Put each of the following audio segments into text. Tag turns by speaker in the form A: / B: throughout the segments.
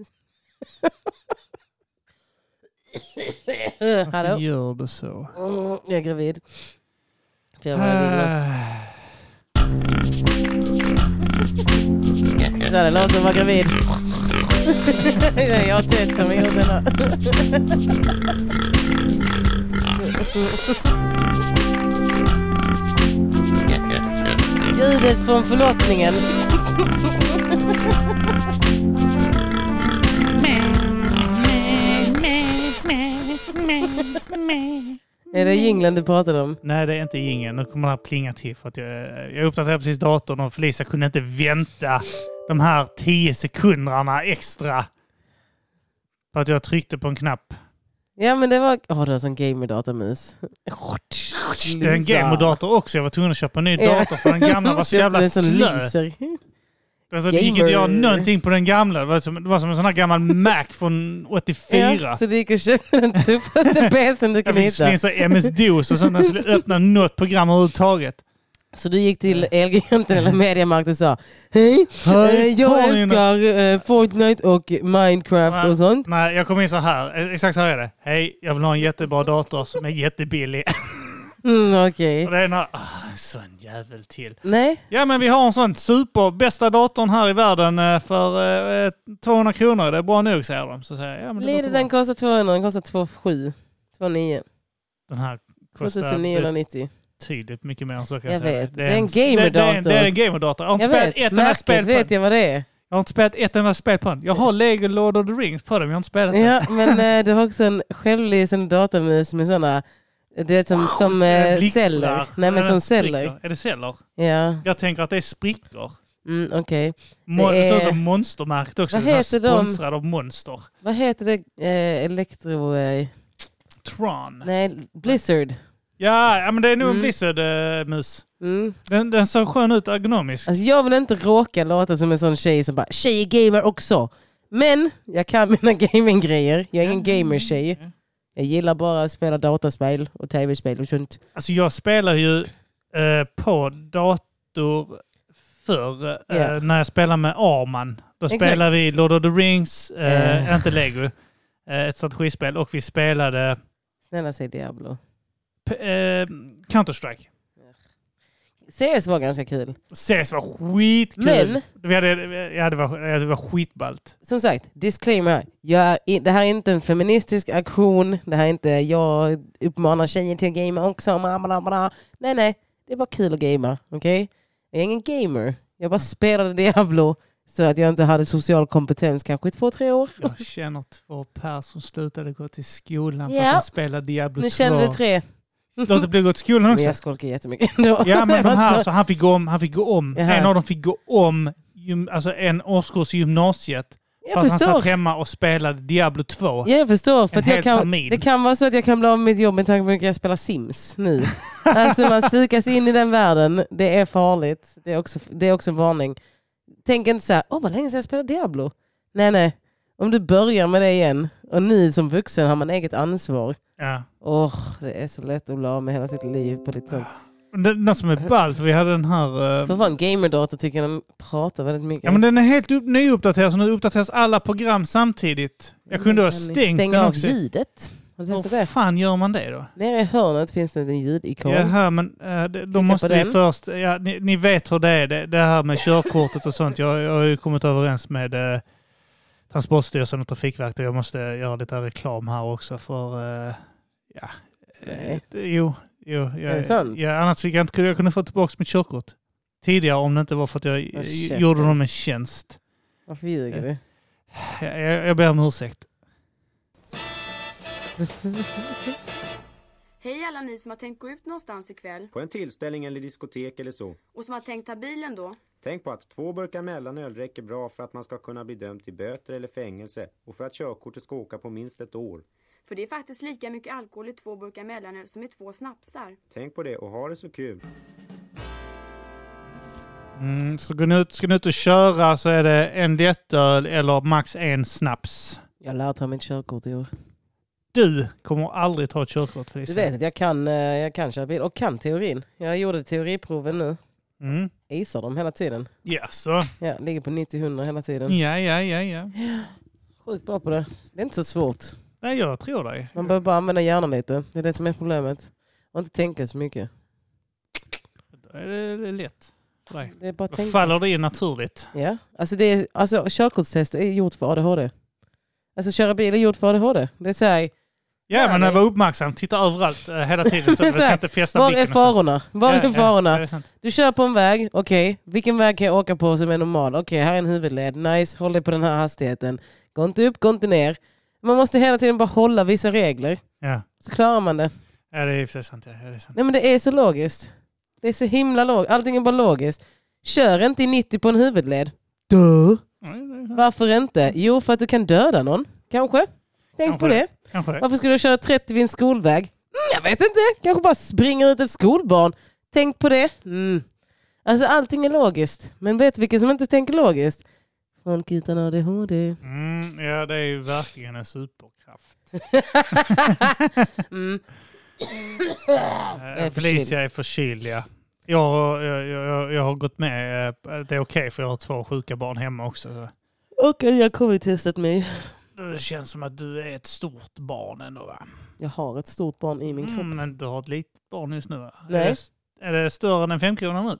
A: Hallå?
B: Varför gör du så?
A: Mm, Jag är gravid. Får jag nu? Så det låter att vara gravid. jag har Tess som har gjort den. Ljudet från förlossningen. Är det jinglen du pratade om?
B: Nej, det är inte ingen. Nu kommer det här plinga till. För att jag, jag uppdaterade precis datorn och Felicia kunde inte vänta de här tio sekunderna extra. För att jag tryckte på en knapp.
A: Ja men det var... Åh, det var sån gamer-datamus.
B: Det är en gamer-dator också. Jag var tvungen att köpa en ny dator för den gamla var så jävla slö. Alltså, det gick inte att göra någonting på den gamla. Det var som, det var som en sån här gammal Mac från 84.
A: Ja, så du gick och köpte den tuffaste PCn du kunde hitta.
B: in så MS-DOS och sen när jag skulle öppna något program överhuvudtaget.
A: Så du gick till Elgiganten eller Mediamarkt och sa Hej,
B: Hej,
A: eh, jag älskar eh, Fortnite och Minecraft och sånt.
B: Nej, jag kom in så här. Eh, Exakt så här är det. Hej, jag vill ha en jättebra dator som är jättebillig.
A: Mm, Okej.
B: Och det är den här, ah, en sån jävel till.
A: Nej,
B: Ja, men vi har en sån super, bästa datorn här i världen eh, för eh, 200 kronor. Det är bra nog, säger de. Så säger jag, ja, men det låter
A: den
B: bra.
A: kostar 200, den kostar 27. 29.
B: Den här kostar
A: 2990.
B: betydligt mycket mer än så kan
A: Jag
B: jag, säga.
A: vet. Det är en gamerdator.
B: Det, det, är- det är en gamerdator. Jag har inte
A: Jag
B: spelat
A: vet,
B: ett enda
A: märket
B: spel på
A: vet
B: den.
A: jag vad det är.
B: Jag har inte spelat ett enda spel på den. Jag har Lego Lord of the Rings på den, men jag har inte spelat den.
A: Ja, men eh, du har också en självlysande datamus med sådana, du vet som, som eh, celler. Nej men
B: Den
A: som
B: spricker.
A: celler.
B: Är det celler?
A: Ja,
B: Jag tänker att det är sprickor.
A: mm, okej.
B: Mo-
A: Det är-
B: Så som monstermärket också.
A: Vad
B: så här
A: heter de?
B: Sponsrad av Monster.
A: Vad heter det? Eh, elektro... Eh,
B: Tron.
A: nej, Blizzard.
B: Ja, ja, men det är nog en
A: Mm.
B: Blizzard-mus.
A: Mm.
B: Den, den såg skön ut ergonomisk.
A: Alltså jag vill inte råka låta som en sån tjej som bara “tjej är gamer också”. Men jag kan mina gaminggrejer. Jag är ingen gamer-tjej. Jag gillar bara att spela dataspel och tv-spel och sånt.
B: Alltså jag spelar ju eh, på dator förr. eh,
A: Ja.
B: När jag spelar med Arman. Då
A: Exakt.
B: spelade vi Lord of the Rings, eh,
A: Eh.
B: inte Lego, eh, ett strategispel. Och vi spelade
A: Snälla säg Diablo.
B: eh, Counter-Strike.
A: CS var ganska kul.
B: CS var skitkul.
A: Men-
B: Vi hade, ja, det, var, det var skitballt.
A: Som sagt, disclaimer. Jag det här är inte en feministisk aktion. Det här är inte jag uppmanar tjejer till att gamea också. Bla, bla, bla. Nej, nej. Det är bara kul att gamea. Okej? Jag är ingen gamer. Jag bara spelade Diablo så att jag inte hade social kompetens kanske i två, tre år.
B: Jag känner två pers som slutade gå till skolan för
A: Ja.
B: att de spelade Diablo 2.
A: Nu känner du tre.
B: Låt det bli gå till skolan
A: Men
B: också.
A: jag skolkar jättemycket ändå.
B: Ja, men de här, så han fick gå om. Han fick gå om.
A: Jaha.
B: En av dem fick gå om alltså en årskurs i gymnasiet.
A: Jag
B: Fast han satt
A: förstår.
B: hemma och spelade Diablo 2.
A: Ja, jag förstår. För
B: En
A: att
B: hel
A: kan,
B: termin.
A: det kan vara så att jag kan bli av med mitt jobb med tanke på hur mycket jag spelar Sims nu. alltså man slukas in i den världen. Det är farligt. Det är också, det är också en varning. Tänk inte så här, åh vad länge sedan jag spelade Diablo. Nej nej. Om du börjar med det igen och ni som vuxen har man eget ansvar.
B: Ja.
A: Åh, det är så lätt att bli av med hela sitt liv på lite sånt.
B: Det, något som är ballt, vi hade den här... eh,
A: För en gamerdator tycker jag den pratar väldigt mycket.
B: Ja men den är helt upp, nyuppdaterad så nu uppdateras alla program samtidigt. Jag kunde ha stängt
A: Stänga
B: den
A: av
B: också.
A: ljudet. Har du
B: Hur fan gör man det då?
A: Nere i hörnet finns det en ljudikon.
B: Jaha, men äh, då måste vi
A: den.
B: först... Ja, ni, ni vet hur det är, det, det här med körkortet och sånt. Jag, jag har ju kommit överens med eh, Transportstyrelsen och Trafikverket jag måste göra lite reklam här också för... Eh, ja,
A: Nej.
B: jo, jo. Jag,
A: Är det sant?
B: Ja, annars fick jag inte jag kunde få tillbaka mitt körkort. Tidigare om det inte var för att jag
A: käften.
B: gjorde dem en tjänst.
A: Varför ljuger du?
B: Jag, jag, jag ber om ursäkt.
C: Hej alla ni som har tänkt gå ut någonstans ikväll
D: På en tillställning eller diskotek eller så.
C: och som har tänkt ta bilen då.
D: Tänk på att två burkar mellanöl räcker bra för att man ska kunna bli dömd till böter eller fängelse och för att körkortet ska åka på minst ett år.
C: För det är faktiskt lika mycket alkohol i två burkar mellanöl som i två snapsar.
D: Tänk på det och ha det så kul.
B: Mm, så går ni ut, ska ni ut och köra så är det en lättöl eller max en snaps.
A: Jag lär ta mitt körkort i år.
B: Du kommer aldrig ta ett körkort
A: Du
B: Felicia.
A: vet att jag kan, eh, jag kan köra bil och kan teorin. Jag gjorde teoriproven nu.
B: Mm.
A: Isar dem hela tiden.
B: Ja, så.
A: Ja, ligger på 90-100 hela tiden.
B: Ja, ja, ja, ja.
A: Sjukt bra på det. Det är inte så svårt.
B: Nej, jag tror dig.
A: Man behöver bara använda hjärnan lite. Det är det som är problemet. Och inte tänka så mycket.
B: Då är det är lätt för dig.
A: Det är bara
B: Då
A: tänka.
B: faller det in naturligt.
A: Ja. Alltså, det är, alltså körkortstest är gjort för ADHD. Alltså köra bil är gjort för ADHD. Det är så här,
B: Ja,
A: Ja,
B: men var uppmärksam. Titta överallt eh, hela tiden så
A: är
B: du kan inte fästa
A: var är
B: blicken. så.
A: farorna? Var
B: Ja,
A: är
B: ja,
A: farorna?
B: är sant.
A: Du kör på en väg, okej. Vilken väg kan jag åka på som är normal? Okej, här är en huvudled. Nice, håll dig på den här hastigheten. Gå inte upp, gå inte ner. Man måste hela tiden bara hålla vissa regler.
B: Ja.
A: Så klarar man det.
B: ja, det är i och för sig sant. Ja, det är sant.
A: Nej men det är så logiskt. Det är så himla logiskt. Allting är bara logiskt. Kör inte i 90 på en huvudled. Duh.
B: Ja, det är sant.
A: Varför inte? Jo, för att du kan döda någon. Kanske. Tänk på det.
B: Det.
A: Varför skulle jag köra 30 vid en skolväg? Mm, jag vet inte. Kanske bara springer ut ett skolbarn. Tänk på det. Mm. Alltså allting är logiskt. Men vet du vilka som inte tänker logiskt? Folk utan ADHD.
B: Mm, ja, det är ju verkligen en superkraft.
A: mm. Är
B: Felicia är förkyld, ja. Jag, jag, jag, jag har gått med. eh, Det är okej för jag har två sjuka barn hemma också. så.
A: Okej, jag har covid-testat mig.
B: Det känns som att du är ett stort barn ändå va?
A: Jag har ett stort barn i min kropp.
B: Mm, men du har ett litet barn just nu va?
A: Nej.
B: Är det, är det större än en femkrona nu?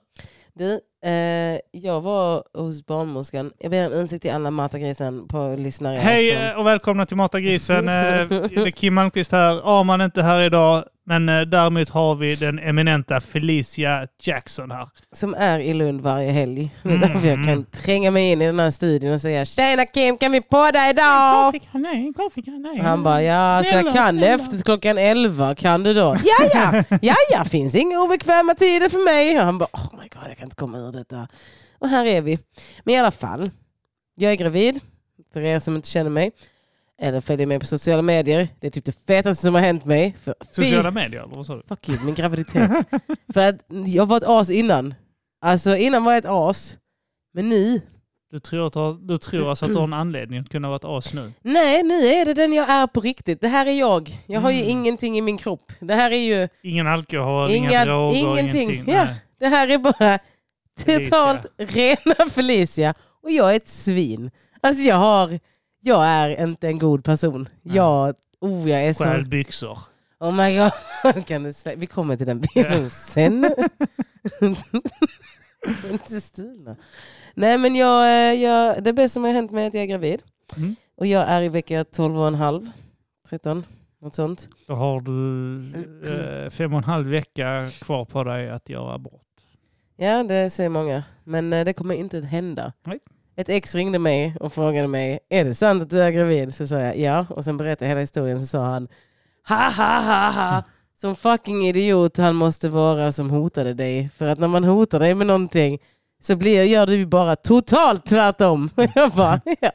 A: Du, eh, jag var hos barnmorskan. Jag ber om ursäkt till alla matagrisen på lyssnare.
B: Hej
A: som-
B: eh, och välkomna till Mata grisen. Eh, Det är Kim Malmqvist här. Arman är inte här idag. Men eh, däremot har vi den eminenta Felicia Jackson här.
A: som är i Lund varje helg. Det är
B: Mm,
A: därför jag kan
B: mm.
A: tränga mig in i den här studion och säga Tjena Kim, kan vi podda idag? Och han bara, ja alltså jag
B: Snälla,
A: kan
B: snälla.
A: efter klockan 11, kan du då? Ja, ja, ja, ja, finns inga obekväma tider för mig. Och han bara, oh my god, jag kan inte komma ur detta. Och här är vi. Men i alla fall, jag är gravid, för er som inte känner mig. Eller följer mig på sociala medier. Det är typ det fetaste som har hänt mig. För,
B: Sociala medier, eller vad sa du?
A: Fuck you, min graviditet. för att jag var ett as innan. Alltså innan var jag ett as. Men nu,
B: Du tror, att, du tror alltså att du har en anledning att kunna vara ett as nu?
A: nej nu är det den jag är på riktigt. Det här är jag. Jag har ju
B: Mm.
A: ingenting i min kropp. Det här är ju,
B: Ingen alkohol, inga,
A: Inga-
B: droger,
A: ingenting.
B: ingenting.
A: Ja.
B: Nej.
A: det här är bara
B: Felicia.
A: totalt rena Felicia. Och jag är ett svin. Alltså jag har, jag är inte en god person.
B: Nej.
A: Jag, oh jag är så...
B: Stjäl byxor.
A: Oh my god. Kan du slä- Vi kommer till den bilden sen. Inte stulna. Nej men jag, eh, jag, det bästa som har hänt mig är att jag är gravid.
B: Mm.
A: Och jag är i vecka 12 och en halv. 13, något sånt.
B: Då har du eh, fem och en halv vecka kvar på dig att göra abort.
A: Ja det säger många. Men eh, det kommer inte att hända.
B: Nej.
A: Ett ex ringde mig och frågade mig, är det sant att du är gravid? Så sa jag ja. Och sen berättade jag hela historien så sa han, ha ha ha ha. Som fucking idiot han måste vara som hotade dig. För att när man hotar dig med någonting så blir, gör du bara totalt tvärtom. Jag bara, ja.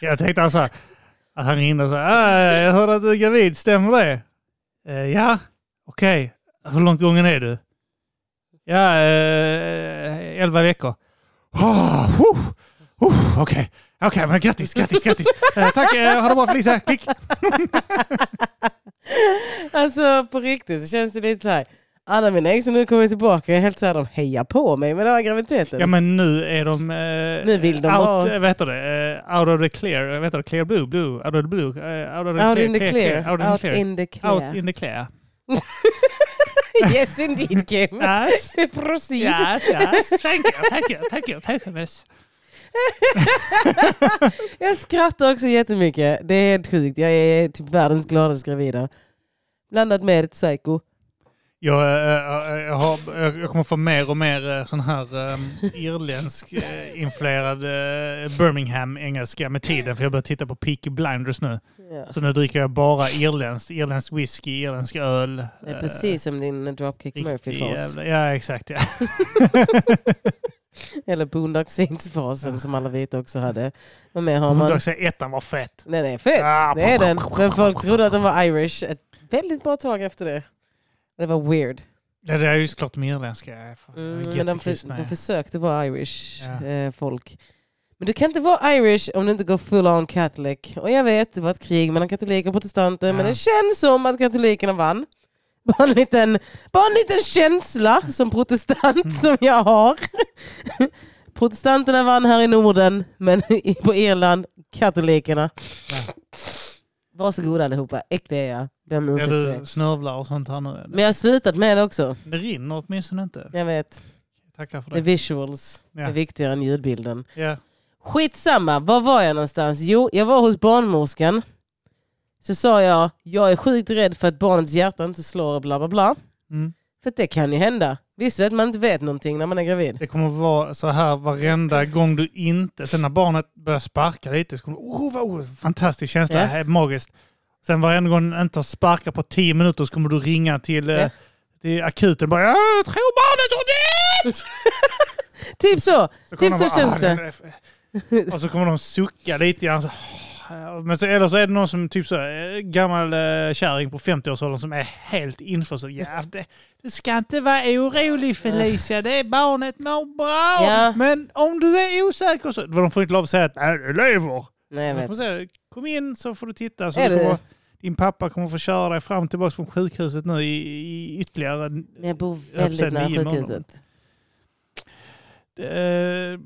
B: Jag tänkte alltså att han ringde och sa äh, jag hörde att du är gravid, stämmer det? Eh, ja, okej. Hur långt gången är du? Ja, eh, elva veckor. Oh, okej, okej, men grattis, grattis, grattis. Eh, tack, eh, ha det bra Felicia. Klick.
A: Alltså på riktigt så känns det lite så här. Alla mina ex som nu kommer tillbaka är helt så här, de hejar på mig med den här graviditeten.
B: Ja, men nu är de... Eh,
A: Nu vill de
B: out,
A: vara-
B: Vad heter det? Eh, out of the clear. Heter det? Clear blue? Blue? Out of the blue? Eh, out of the
A: out
B: clear.
A: in the clear.
B: Out, in the clear.
A: in the clear.
B: Out in the clear.
A: yes indeed Kim.
B: Yes.
A: Proceed.
B: Yes, yes. Thank you, thank you, thank you, thank you, miss.
A: Jag skrattar också jättemycket. Det är helt sjukt. Jag är typ världens gladaste gravida. Blandat med ett psycho.
B: Jag, eh, eh, jag, har, jag jag kommer få mer och mer eh, sån här um, irländsk eh, influerad eh, Birmingham-engelska med tiden. För jag börjar titta på Peaky Blinders nu.
A: Ja.
B: Så nu dricker jag bara irländskt. Irländsk whisky, irländsk öl.
A: Det är
B: eh,
A: precis som din Dropkick Murphy-fas.
B: Ja, exakt. Ja.
A: Eller Boondock Saints-fasen som alla vet också hade. Vad mer har
B: Hon
A: man?
B: dock säga ettan var fett.
A: Det är fett.
B: Ah,
A: Det är den. Men folk trodde att de var Irish ett väldigt bra tag efter det. Det var weird.
B: Ja, det är ju såklart de irländska.
A: Mm, men de, för, de försökte vara Irish
B: Ja.
A: eh, folk. Men du kan inte vara Irish om du inte går full on catholic. Och jag vet, det var ett krig mellan katoliker och protestanter. Men
B: Ja.
A: det känns som att katolikerna vann. Bara en liten, bara en liten känsla som protestant
B: Mm.
A: som jag har. Protestanterna vann här i Norden, men på Irland, katolikerna.
B: Ja.
A: Varsågoda allihopa, äckliga är jag. Det.
B: du snörvlar och sånt här nu?
A: Men jag har slutat med det också.
B: Det rinner åtminstone inte.
A: Jag vet.
B: Tackar för
A: The
B: det.
A: visuals
B: Ja.
A: är viktigare än ljudbilden.
B: Ja.
A: Skitsamma, var var jag någonstans? Jo, jag var hos barnmorskan. Så sa jag, jag är sjukt rädd för att barnets hjärta inte slår och bla bla bla.
B: Mm.
A: För det kan ju hända. Visst att man inte vet någonting när man är gravid?
B: Det kommer vara så här varenda gång du inte... Sen när barnet börjar sparka lite så kommer du... Oh, vad oh, fantastisk känsla,
A: Ja.
B: det magiskt. Sen varenda gång du inte har sparkat på tio minuter så kommer du ringa till,
A: Ja.
B: eh, till akuten bara "Ja, jag tror barnet har dött!
A: Typ så.
B: Så
A: Typ
B: de
A: så känns
B: "Ah, är- Och så kommer de sucka lite grann. Så. Men så, eller så är det någon som typ så, eh, gammal eh, kärring på 50-årsåldern som är helt införstådd. Ja, det, det ska inte vara orolig Felicia, det är barnet mår bra.
A: Ja.
B: Men om du är osäker så... De får inte lov att säga att nej, det lever.
A: Nej, jag vet.
B: säga, Kom in så får du titta. Så
A: Är
B: du
A: det
B: kommer, din pappa kommer få köra dig fram och tillbaka från sjukhuset nu i, i ytterligare...
A: Men jag bor väldigt nära sjukhuset.
B: Eh,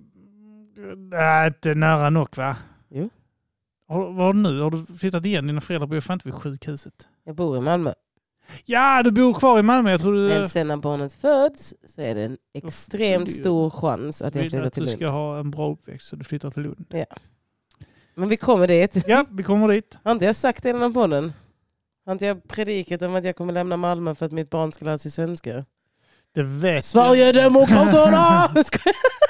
B: nej, inte nära nog va? Har, vad har du nu? Har du flyttat igen? Dina föräldrar bor ju fan inte vid sjukhuset.
A: Jag bor i Malmö.
B: Ja, du bor kvar i Malmö. Jag tror du
A: Men sen när barnet föds så är det en extremt stor chans att jag flyttar
B: att
A: till
B: du
A: Lund.
B: ska ha en bra uppväxt så du flyttar till Lund.
A: Men vi kommer dit.
B: Ja, vi kommer dit.
A: Har inte jag sagt det i den här podden? Har inte jag predikat om att jag kommer lämna Malmö för att mitt barn ska lära sig svenska?
B: Det vet
A: Sverigedemokraterna! Skojar. Men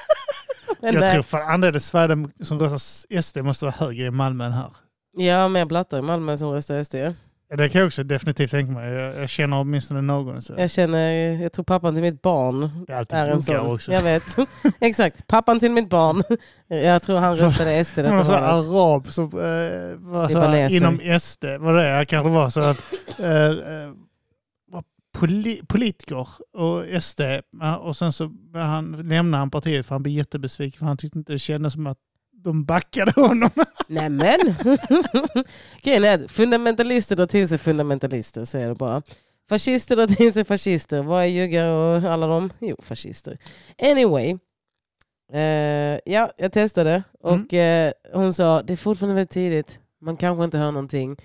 B: Jag
A: nej.
B: tror fan andelen Sverigedemokrater som röstar SD måste vara högre i Malmö än här.
A: Ja, mer blattar i Malmö som röstar SD.
B: Ja, Det kan jag också definitivt tänka mig. Jag, jag känner åtminstone någon. Så.
A: Jag känner, jag tror pappan till mitt barn
B: Det är
A: en sån.
B: också.
A: Jag vet. Exakt. Pappan till mitt barn. Jag tror han röstade SD
B: Det
A: detta
B: var så arab som eh, var så här, inom SD. Vad det kanske var så att eh, eh, var poli, politiker och SD och sen så han, lämnade han partiet för han blev jättebesviken för han tyckte inte det kändes som att de backade honom.
A: Nämen! Grejen är att fundamentalister drar till sig fundamentalister, så är det bara. Fascister drar till sig fascister. Vad är juggare och alla de? Jo, fascister. Anyway. Eh, ja, jag testade och eh, hon sa det är fortfarande väldigt tidigt. Man kanske inte hör någonting.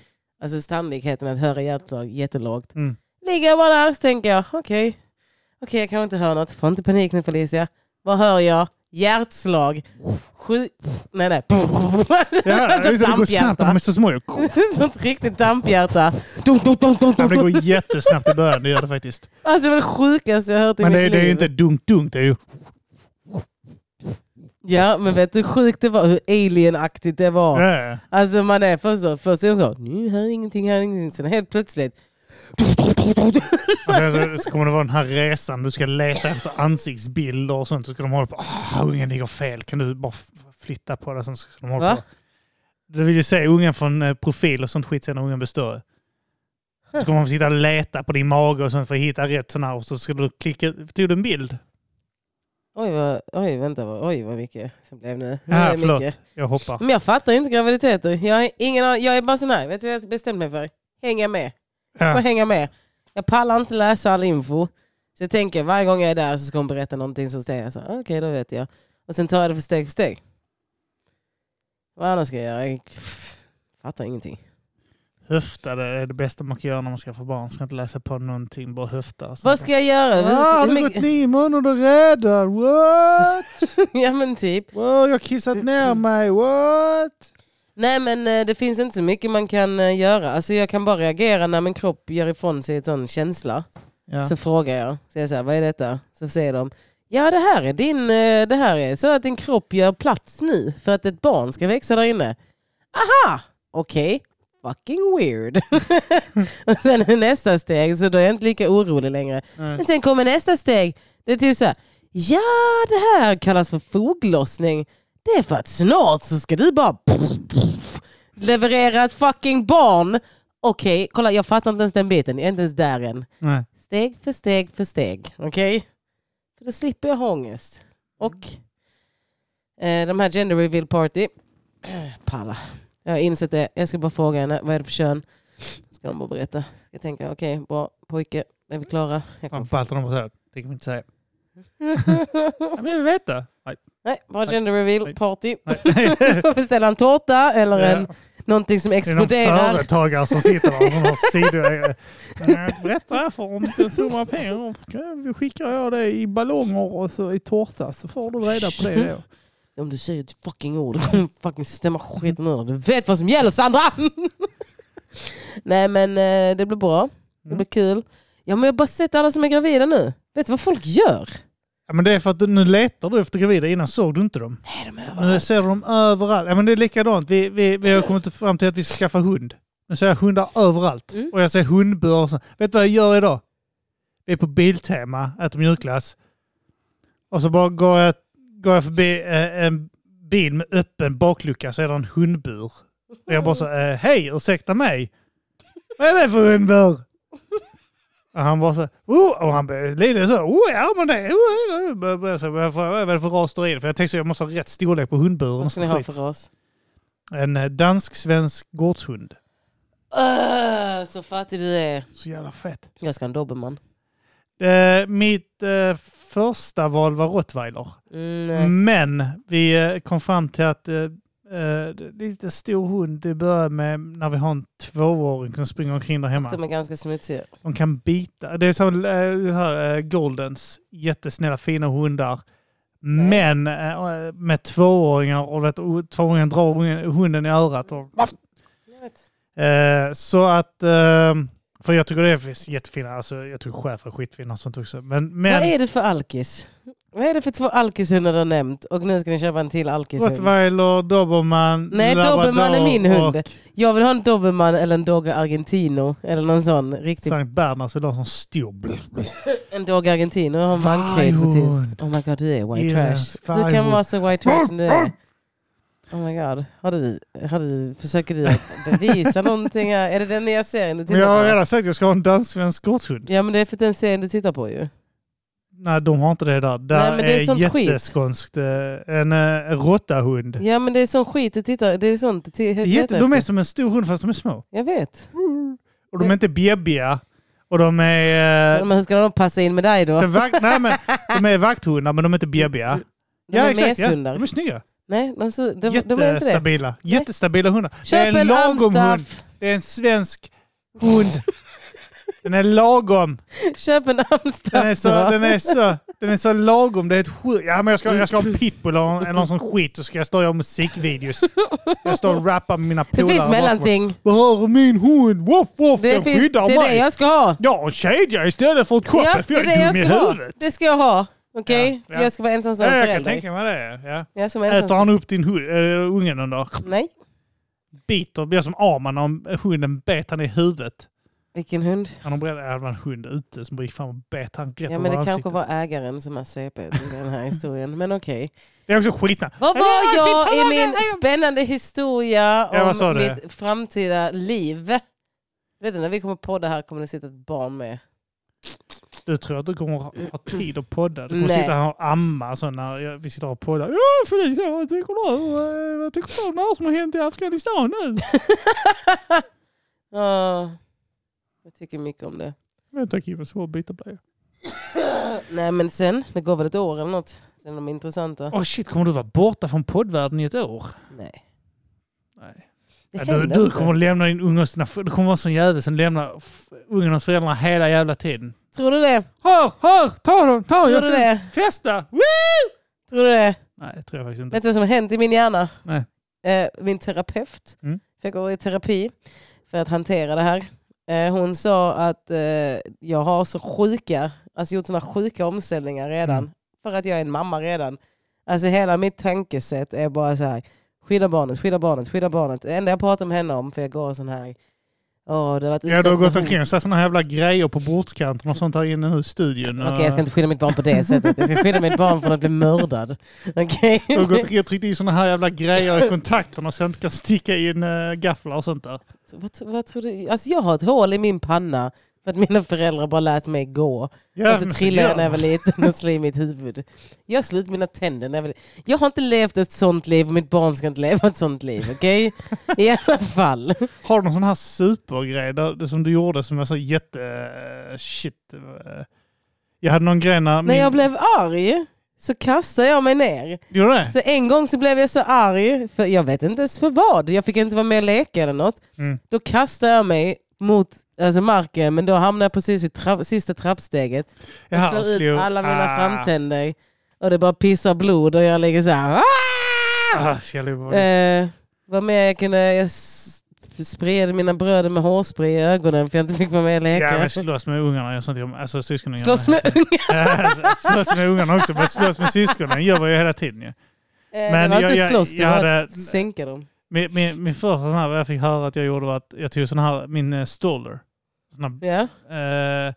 A: Alltså sannolikheten att höra hjärtslag jättelågt.
B: Mm.
A: Ligger jag bara där så tänker jag okej. Okej, jag kanske inte hör något. Får inte panik nu Felicia. Vad hör jag? Hjärtslag. Sju... Nej, nej.
B: Ja, det, går snabbt de är så små.
A: Sånt riktigt damphjärta. Dunk, dunk, dunk, dunk, dunk.
B: det går jättesnabbt i början, det gör det faktiskt.
A: Alltså det var det sjukaste jag hört i
B: Men
A: mitt
B: det, det är ju
A: liv.
B: inte dunk-dunk, det är ju...
A: Ja, men vet du hur sjukt det var? Hur alien-aktigt det var?
B: Ja.
A: Alltså man är först så, först är hon så, nu hör ingenting, hör ingenting. Sen helt plötsligt.
B: Sen så, kommer det vara den här resan, du ska leta efter ansiktsbilder och sånt. Så ska de hålla på, ah, ungen ligger fel, kan du bara flytta på det? Sen ska de hålla
A: Va?
B: på. Du vill ju se ungen från eh, profil och sånt skit sen när ungen blir större. Så kommer man sitta och leta på din mage och sånt för att hitta rätt sån här och så ska du klicka, tog du en bild?
A: Oj, vad, oj vänta, vad, oj vad mycket som blev nu.
B: Ja,
A: är
B: förlåt.
A: mycket.
B: Jag hoppar.
A: Men jag fattar inte graviditeter. Jag, har ingen, jag är bara sån här, vet du vad jag har bestämt mig för? Hänga med.
B: Ja.
A: hänga med. Jag pallar inte läsa all info. Så jag tänker varje gång jag är där så ska hon berätta någonting så säger jag så "Ah, okej då vet jag. Och sen tar jag det för steg för steg. Vad annars ska jag göra? Jag fattar ingenting.
B: Höfta, det är det bästa man kan göra när man ska få barn. Ska inte läsa på någonting, bara höfta.
A: Vad ska jag göra?
B: Ah, har
A: mycket-
B: gått nio månader redan? What?
A: ja men typ.
B: Wow, jag har kissat ner mig. What?
A: Nej men eh, det finns inte så mycket man kan eh, göra. Alltså jag kan bara reagera när min kropp gör ifrån sig en sån känsla.
B: Ja.
A: Så frågar jag. Så jag säger, vad är detta? Så säger de, ja det här är din, eh, det här är så att din kropp gör plats nu för att ett barn ska växa där inne. Aha! Okej. Fucking weird. och sen är nästa steg, så då är jag inte lika orolig längre.
B: Nej.
A: Men sen kommer nästa steg. Det är typ så här, ja det här kallas för foglossning. Det är för att snart så ska du bara leverera ett fucking barn. Okej, kolla jag fattar inte ens den biten. Jag är inte ens där än.
B: Nej.
A: Steg för steg för steg. Okej? För då slipper jag ha ångest. Och eh, de här gender reveal party. Palla. Jag har insett det. Jag ska bara fråga henne. Vad är det för kön? Ska de bara berätta. Jag tänker okej, bra pojke. Är vi klara? Jag kommer
B: på allt de säger. Det kan vi inte säga. Jag vill veta. Nej.
A: Nej, bara gender reveal party. Du får beställa en tårta eller en,
B: Ja.
A: någonting som
B: Det är någon
A: exploderar.
B: företagare som sitter där som har sidor. Berätta för om det stora pengar. Skickar jag det i ballonger och så i tårta så får du reda på det då.
A: Om du säger ett fucking ord, då kommer fucking stämma skiten ur. Du vet vad som gäller Sandra! Nej men eh, det blir bra. Det
B: Mm.
A: blir kul. Ja men jag har bara sett alla som är gravida nu. Vet du vad folk gör?
B: Ja, men det är för att du, nu letar du efter gravida. Innan såg du inte dem.
A: Nej de är
B: Nu
A: överallt.
B: ser du dem överallt. Ja, men det är likadant. Vi, vi, vi har kommit fram till att vi ska skaffa hund. Nu ser jag hundar överallt.
A: Mm.
B: Och jag ser hundbur. och så. Vet du vad jag gör idag? Vi är på Biltema, äter mjukglass. Och så bara går jag, går jag förbi eh, en bil med öppen baklucka så är det en hundbur. Och jag bara så, eh, hej, ursäkta mig. Vad är det för hundbur? Och han bara så, oh, och han började så, oh ja men det, oh, så, vad är det för- är ras står i det? För jag tänkte så jag måste ha rätt storlek på hundburen.
A: Vad ska ni ha för ras?
B: En eh, dansk-svensk gårdshund.
A: Öh, så fattig du är.
B: Så jävla fett.
A: Jag ska ha en dobermann.
B: Eh, mitt eh, första val var rottweiler.
A: Mm.
B: Men vi eh, kom fram till att eh, eh, lite stor hund, det börjar med när vi har en tvååring som springer omkring där hemma.
A: De är ganska smutsiga.
B: De kan bita. Det är som eh, här, eh, Goldens, jättesnälla fina hundar. Men eh, med tvååringar och vet, tvååringen drar hunden i örat. Och, eh, så att, eh, för jag tycker det är jättefina, alltså, jag tycker schäfer är skitfina och sånt också. Men, men
A: Vad är det för alkis? Vad är det för två alkishundar du har nämnt? Och nu ska ni köpa en till alkishund.
B: rottweiler, dobermann,
A: Nej, dobermann är min hund.
B: och
A: Jag vill ha en dobermann eller en dogge argentino. Eller någon sån riktigt.
B: Sankt Bernhards vill ha en sån stor.
A: En dogge argentino. Har en på.
B: Varghund.
A: Oh my god, du är white
B: Yes,
A: trash. Du kan vara så white trash som du är. Oh my god. Har du, har du, försöker du bevisa någonting här? Är det den nya serien du
B: Men
A: tittar
B: jag har
A: på?
B: redan sagt att jag ska ha en dansk-svensk gårdshund.
A: Ja men det är för den serien du tittar på ju.
B: Nej, de har inte det där. Det
A: Nej, men det är
B: är, jätteskånskt. eh, En, en råttahund.
A: Ja men det är sån skit du tittar, det är sånt ti-
B: Jätte, de är som en stor hund fast de är små.
A: Jag vet.
B: Och de är inte bjäbbiga. Och de är... eh,
A: Men hur ska de passa in med dig då?
B: de, vakt, nej, men, de är vakthundar men de är inte bjäbbiga.
A: De
B: ja,
A: är
B: exakt. Ja.
A: meshundar.
B: De är snygga.
A: Nej, de, de, de är inte det.
B: Jättestabila. Jättestabila hundar. Det är
A: Köp
B: en
A: en
B: lagom hund. Det är en svensk hund. Den är lagom.
A: Köp en amstaff.
B: Den är så, den är så, den är så lagom. Det är ett. Ja, men jag ska, jag ska ha en pitbull eller eller någon sån skit så ska jag stå och göra musikvideos. Jag står och rappar med mina
A: Det
B: polare.
A: finns
B: bakom mig.
A: mellanting.
B: Det här är min hund. Woff, woff.
A: Det,
B: den
A: finns,
B: skyddar
A: det är det
B: mig.
A: jag ska ha.
B: Jag har en kedja istället för ett koppel
A: Ja,
B: för jag
A: det är det
B: dum i
A: jag
B: huvudet.
A: Det ska jag ha. Okej?
B: Ja,
A: För
B: ja.
A: Jag ska vara ensamstående
B: Ja, jag kan
A: förälder.
B: tänka mig det. Ja.
A: Jag som
B: Äter
A: ensamstående.
B: han upp din hund, äh, ungen under?
A: Nej.
B: Biter, blir som Arman om hunden bet han i huvudet.
A: Vilken hund?
B: Han har berättat att det var en hund ute som gick fram och bet han rätt
A: Ja men det
B: ansiktet.
A: kanske var ägaren som är CP i den här historien. Men okej.
B: Det är också skitna.
A: Vad
B: Ja,
A: var jag i
B: ja,
A: min
B: ja, ja.
A: spännande historia
B: Ja,
A: om
B: du?
A: mitt framtida liv? Vet du, när vi kommer podda här kommer det sitta ett barn med.
B: Du tror att du kommer ha tid att podda? Du kommer
A: Nej.
B: sitta här och amma så när vi sitter och poddar. Ja Felicia, vad tycker du? Eh, Vad tycker du om det här som har hänt i Afghanistan nu?
A: Ja, jag tycker mycket om det.
B: Vänta Kim, jag ska bara byta blöja.
A: Nej men sen, det går väl ett år eller något. Sen är de intressanta.
B: Åh shit, kommer du vara borta från poddvärlden i ett år?
A: Nej.
B: Nej.
A: Det
B: Ja, du, du kommer lämna din unge Du kommer vara en sån jävel som lämnar f- ungen hos föräldrarna hela jävla tiden.
A: Tror du det?
B: Hör, hör, ta dem, ta
A: Tror
B: jag
A: du det?
B: festa! Woo!
A: Tror du det?
B: Nej, det tror jag faktiskt inte.
A: Vet du vad som har hänt i min hjärna?
B: Nej.
A: Eh, min terapeut,
B: Mm.
A: för jag går i terapi för att hantera det här. Eh, hon sa att eh, jag har så sjuka, alltså gjort sådana sjuka omställningar redan.
B: Mm.
A: För att jag är en mamma redan. Alltså hela mitt tankesätt är bara så här. Skydda barnet, skydda barnet, skydda barnet. Det enda jag pratar med henne om, för jag går sån här... Åh, det har varit
B: Ja, du har gått omkring och såna här jävla grejer på bordskanten och sånt här inne nu i studion.
A: Okej, jag ska inte skydda mitt barn på det sättet. Jag ska skydda mitt barn från att bli mördad. Okej?
B: Du har gått omkring och tryckt i såna här jävla grejer i kontakterna så jag inte kan sticka in uh, gafflar och sånt där.
A: Vad, vad tror du? Alltså jag har ett hål i min panna för att mina föräldrar bara lät mig gå.
B: Ja,
A: och så trillade jag när jag var liten och slog i mitt huvud. Jag slog ut mina tänder när jag var liten. Jag har inte levt ett sånt liv och mitt barn ska inte leva ett sånt liv. Okej? I alla fall.
B: Har du någon sån här supergrej där, det som du gjorde som var så jätte... eh, shit. eh, Jag hade någon grej när...
A: När
B: min-
A: jag blev arg så kastade jag mig ner.
B: Gjorde det?
A: Så en gång så blev jag så arg, för jag vet inte ens för vad. Jag fick inte vara med och leka eller något.
B: Mm.
A: Då kastade jag mig mot alltså marken, men då hamnade jag precis vid trapp, sista trappsteget. Jag
B: Jaha,
A: slår ut alla mina
B: ah.
A: framtänder och det bara pissar blod och jag ligger så här. "Ah!"
B: Ah, jag.
A: Eh, vad mer jag kunde... Jag spred mina bröder med hårspray i ögonen för jag inte fick vara med och leka.
B: Ja, men slåss med ungarna. Jag sånt, jag- alltså syskonungarna.
A: Slåss med unga.
B: slåss med ungarna också, men slåss med syskonen gör man ju hela tiden ju.
A: Eh,
B: Men
A: det var
B: jag-
A: inte
B: jag-
A: slåss, det
B: jag
A: var
B: hade-
A: att sänka dem.
B: Min, min, min första sån här, vad jag fick höra att jag gjorde var att jag tog sån här, min uh, stoller. Sån här,
A: Ja.
B: eh,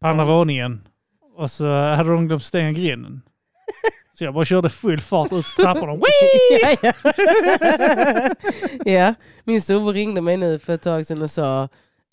B: på andra våningen. Och så hade de glömt stänga grinden. Så jag bara körde full fart ut för trapporna.
A: Ja, ja. ja, min storebror ringde mig nu för ett tag sedan och sa,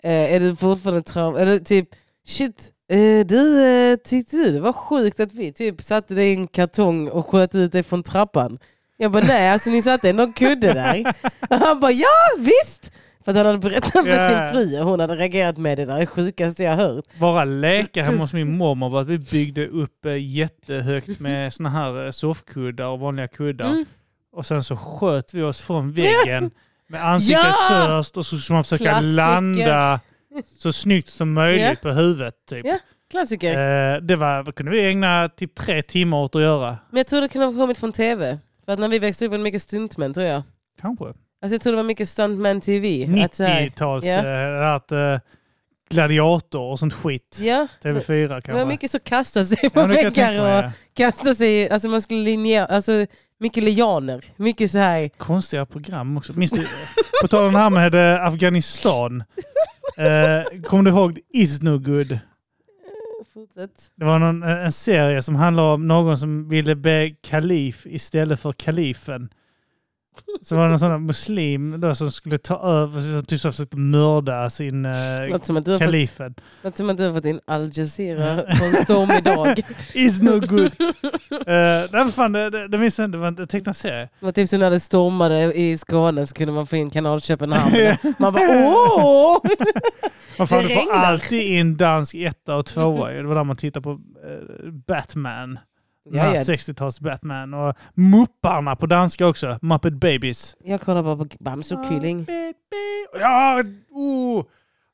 A: eh, är du fortfarande traum... Eller typ, shit, eh, du eh, tyckte du det var sjukt att vi typ satte dig i en kartong och sköt ut dig från trappan? Jag bara nej, alltså ni satte en kudde där. Och han bara ja, visst! För att han hade berättat för sin fru och hon hade reagerat med det där, det sjukaste jag hört.
B: Bara leka hemma hos min mormor var att vi byggde upp eh, jättehögt med såna här eh, soffkuddar och vanliga kuddar.
A: Mm.
B: Och sen så sköt vi oss från väggen med ansiktet
A: Ja!
B: först och så skulle man försöka
A: Klassiker.
B: landa så snyggt som möjligt
A: Ja.
B: på huvudet. Typ.
A: Ja. Klassiker.
B: Eh, det var, kunde vi ägna typ tre timmar åt att göra.
A: Men jag tror det kan ha kommit från tv. För att när vi växte upp var det mycket stuntmän tror jag.
B: Kanske.
A: Alltså jag tror det var mycket stuntman tv. Att så här-
B: 90-tals
A: Ja.
B: eh, att, eh, gladiator och sånt skit.
A: Ja,
B: TV4
A: det
B: kanske.
A: var mycket så kasta sig på
B: Ja, det
A: väggar och
B: ja.
A: kasta sig, alltså man skulle linjera, alltså mycket lianer. Mycket så här.
B: Konstiga program också. Minns du, på tal om det här med eh, Afghanistan. Eh, kommer du ihåg Is No Good?
A: Fortsätt.
B: Det var någon, eh, en serie som handlar om någon som ville be kalif istället för kalifen. Så var det någon sån muslim då som skulle ta över, som typ så försökte mörda sin eh,
A: har fått,
B: kalifen.
A: låter som att du har fått in Al Jazeera på en stormig dag.
B: Is no good. uh, nej, fan, det, det, det minns jag inte, det var en tecknad serie.
A: Det var typ som när det stormade i Skåne så kunde man få in kanal Köpenhamn. Man bara åh!
B: Man fan, du får alltid in dansk etta och tvåa. Det var där man tittade på eh, Batman.
A: Ja, ja.
B: 60-tals Batman. Och Mupparna på danska också. Muppet Babies.
A: Jag kollar bara på Bamse och Kylling.
B: Ja! Oh!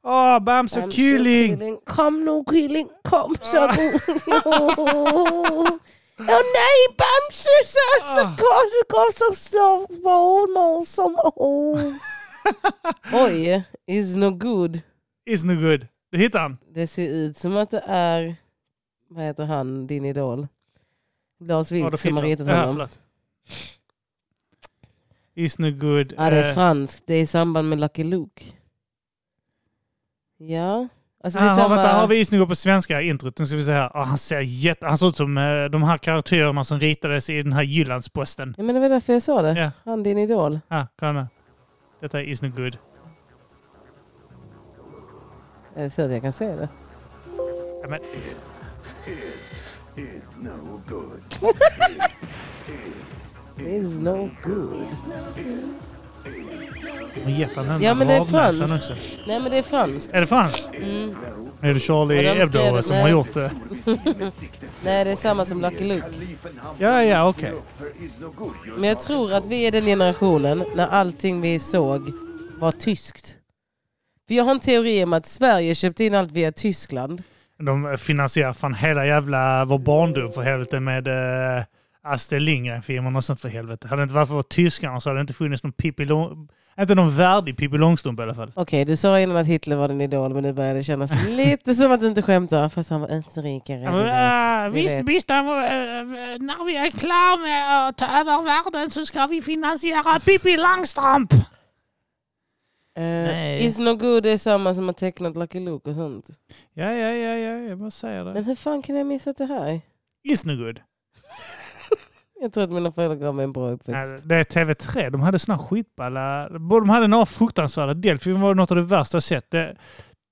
B: Oh, Bamse och Kylling!
A: Kom nu Kylling, kom så
B: Ah.
A: Åh nej Bamse så, så
B: Ah.
A: går det går så snabbt som Oj, is no good.
B: Is no good. Du hittar han?
A: Det ser ut som att det är, vad heter han, din idol? Lars Vilks
B: Adolf
A: som har ritat
B: Ja,
A: honom.
B: förlåt. Is no good.
A: Ja, det är
B: Eh,
A: franskt. Det är i samband med Lucky Luke. Ja. Alltså
B: Ah,
A: samma...
B: vänta, har vi is no good på svenska introt? Nu ska vi se här. Ah, han ser jätte... Han ser ut som eh, de här karaktärerna som ritades i den här Jyllandsposten.
A: Ja, men det var därför jag sa det.
B: Ja.
A: Han din idol.
B: Ah, kolla nu. Detta är is no good.
A: Är det så att jag kan se det?
B: Ja, men,
A: Is no good.
B: de har gett han den
A: Ja, men det är franskt.
B: också.
A: Nej men det är franskt.
B: Är det franskt?
A: Mm.
B: Är det Charlie
A: de
B: Hebdo
A: det
B: som
A: med-
B: har gjort det?
A: Nej det är samma som Lucky Luke.
B: Ja, ja, okej.
A: Men jag tror att vi är den generationen när allting vi såg var tyskt. För jag har en teori om att Sverige köpte in allt via Tyskland.
B: De finansierar fan hela jävla vår barndom för helvete med uh, Astrid Lindgren-filmerna och sånt för helvete. Hade det inte varit för tyskarna så hade det inte funnits någon Pippi Lång... Inte någon värdig Pippi Långstrump i alla fall.
A: Okej, du sa innan att Hitler var din idol men nu börjar det kännas lite som att du inte skämtar. Fast han var vi vet.
B: Uh,
A: vi
B: visst, visst, uh, när vi är klara med att ta över världen så ska vi finansiera Pippi Långstrump. Nej.
A: is no good är samma som har tecknat Lucky Luke och sånt.
B: Ja, ja, ja, ja, jag bara säger det.
A: Men hur fan kan jag missa det här?
B: Is no good.
A: Jag tror att mina föräldrar gav mig en bra uppväxt.
B: det är TV3. De hade såna skitballa... De hade några fruktansvärda. Delphi var något av det värsta jag sett. Det,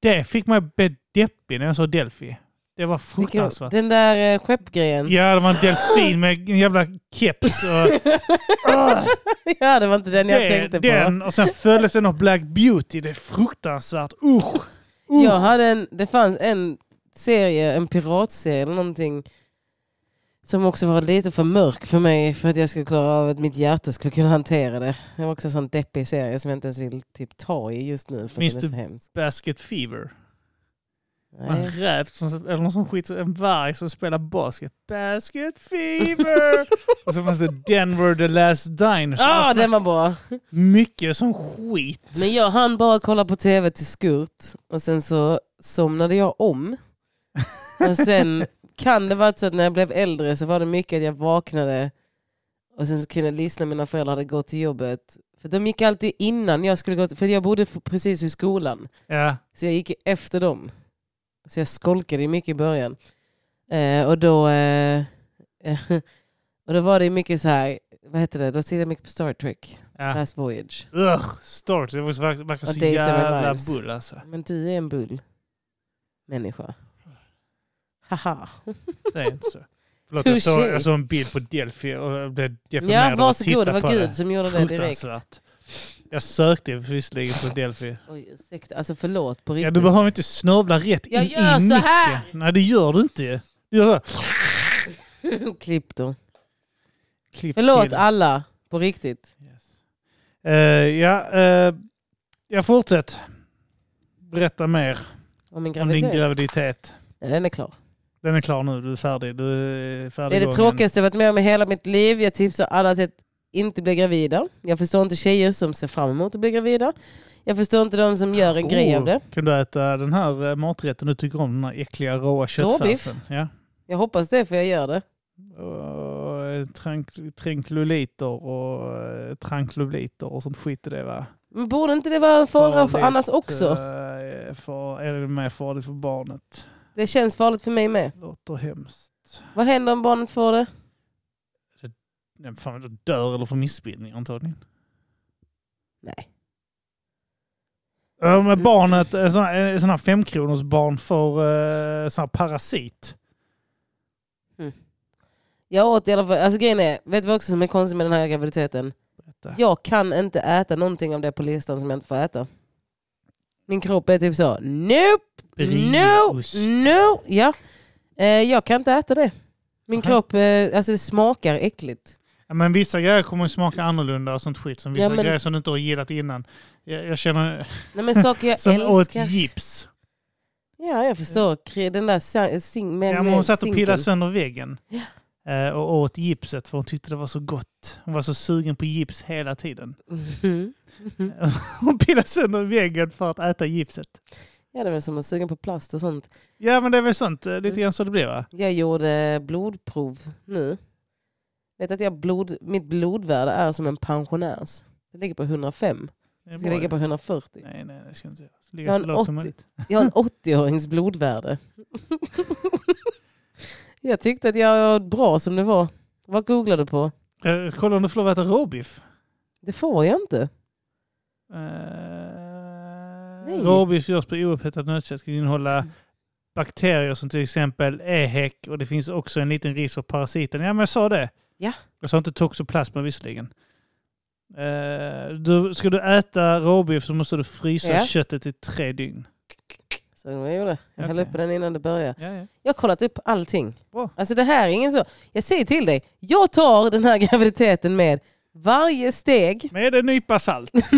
B: det fick mig att bli deppig när jag såg Delphi. Det var fruktansvärt.
A: Den där uh, skeppgrejen.
B: Ja, det var en delfin med en jävla keps. Och,
A: ja, det var inte den jag
B: det,
A: tänkte på.
B: den, och sen följdes den av Black Beauty. Det är fruktansvärt. Usch! Usch.
A: Jag hade en, det fanns en serie, en piratserie eller någonting som också var lite för mörk för mig för att jag skulle klara av att mitt hjärta skulle kunna hantera det. Det var också en sån deppig serie som jag inte ens vill typ ta i just nu för
B: Minns du-. Basket Fever. En räv, som, eller någon som skit, en varg som spelar basket. Basket Fever! och så fanns det Denver the Last Dinosaur.
A: Ah, den var bra!
B: Mycket som skit.
A: Men jag hann bara kolla på tv till skurt och sen så somnade jag om. Och sen kan det vara så att när jag blev äldre så var det mycket att jag vaknade och sen så kunde jag lyssna när mina föräldrar hade gått till jobbet. För de gick alltid innan jag skulle gå till, för jag bodde precis vid skolan.
B: Ja.
A: Så jag gick efter dem. Så jag skolkade ju mycket i början. Eh, och då eh, och då var det mycket så här, vad heter det, då tittade jag mycket på Star Trek,
B: ja.
A: Last Voyage.
B: Ugh, Start. Det verkar, verkar så jävla bull alltså.
A: Men du är en bull. Människa. Haha.
B: Säg inte så. Förlåt, jag såg, jag såg en bild på Delphi och blev deprimerad
A: Ja, varsågod. Det var Gud som gjorde det direkt.
B: Jag sökte visserligen på Delphi.
A: Oj, ursäkta. Alltså förlåt på
B: Ja,
A: riktigt.
B: du behöver inte snörvla rätt
A: Jag
B: in
A: gör
B: i
A: så här!
B: micken. Nej, det gör du inte. Du gör så här.
A: Klipp då.
B: Klipp
A: Förlåt
B: till.
A: alla. På riktigt.
B: Yes. Eh, ja, uh, jag fortsätter. Berätta mer
A: Om min
B: om din
A: graviditet.
B: graviditet.
A: Ja, den är klar.
B: Den är klar nu, du är färdig. Du är färdig
A: Det är det
B: gången.
A: tråkigaste jag varit med om i hela mitt liv. Jag tipsar alla till att inte bli gravida. Jag förstår inte tjejer som ser fram emot att bli gravida. Jag förstår inte de som gör en grej
B: Oh,
A: av det.
B: Kan du äta den här eh, maträtten du tycker om? Den här äckliga råa köttfärsen? Ja.
A: Jag hoppas det för jag gör det.
B: Och eh, trank, trinkloliter och eh, trankloliter och sånt skit i det va?
A: Men borde inte det vara en fara för annars också?
B: För, är det mer farligt för barnet?
A: Det känns farligt för mig med.
B: Låter hemskt.
A: Vad händer om barnet får det?
B: Fan, då dör eller får missbildning antagligen.
A: Nej.
B: Men barnet, en sån här, sån här femkronors barn får uh, sån här parasit.
A: Jag åt i alla fall, alltså grejen är, vet du vad också som är konstigt med den här graviditeten?
B: Berätta.
A: Jag kan inte äta någonting av det på listan som jag inte får äta. Min kropp är typ så, nope, no, no, ja. Eh, jag kan inte äta det. Min
B: Aha.
A: kropp, eh, alltså det smakar äckligt.
B: Ja, men vissa grejer kommer att smaka annorlunda och sånt skit. Som vissa
A: Ja, men-
B: grejer som du inte har gillat innan. Jag, jag känner
A: Nej men saker jag
B: som åt
A: älskar.
B: gips.
A: Ja jag förstår, den där sing, med,
B: Ja, men hon satt och pillade sönder väggen. Eh, och åt gipset för hon tyckte det var så gott. Hon var så sugen på gips hela tiden.
A: Mhm.
B: Hon pillade sönder väggen för att äta gipset.
A: Ja det är väl som att suga på plast och sånt.
B: Ja men det är väl sånt, eh, lite grann så det blir va?
A: Jag gjorde blodprov nu. Vet att jag blod, mitt blodvärde är som en pensionärs. Det ligger på 105.
B: Det
A: ska ligga på
B: ja.
A: 140.
B: Nej, nej, det ska jag inte
A: Jag
B: ligga
A: har
B: så lågt som
A: 80.
B: möjligt.
A: Jag har en 80-årings blodvärde. jag tyckte att jag var bra som det var. Vad googlade du på?
B: Eh, Kolla om du får lov att äta råbiff.
A: Det får jag inte.
B: Uh, råbiff görs på oupphetsat nötkött. Ska innehålla bakterier som till exempel EHEC och det finns också en liten risk för parasiten. Ja men jag sa det.
A: Ja.
B: Jag sa inte toxoplasma visserligen. Uh, du, ska du äta råbiff så måste du frysa
A: Ja.
B: köttet i tre dygn.
A: Så jag gjorde. Jag höll
B: Okej.
A: uppe den innan det började.
B: Ja, ja.
A: Jag har kollat upp allting.
B: Bra.
A: Alltså det här är ingen så. Jag säger till dig, jag tar den här graviditeten med varje steg.
B: Med en nypa salt.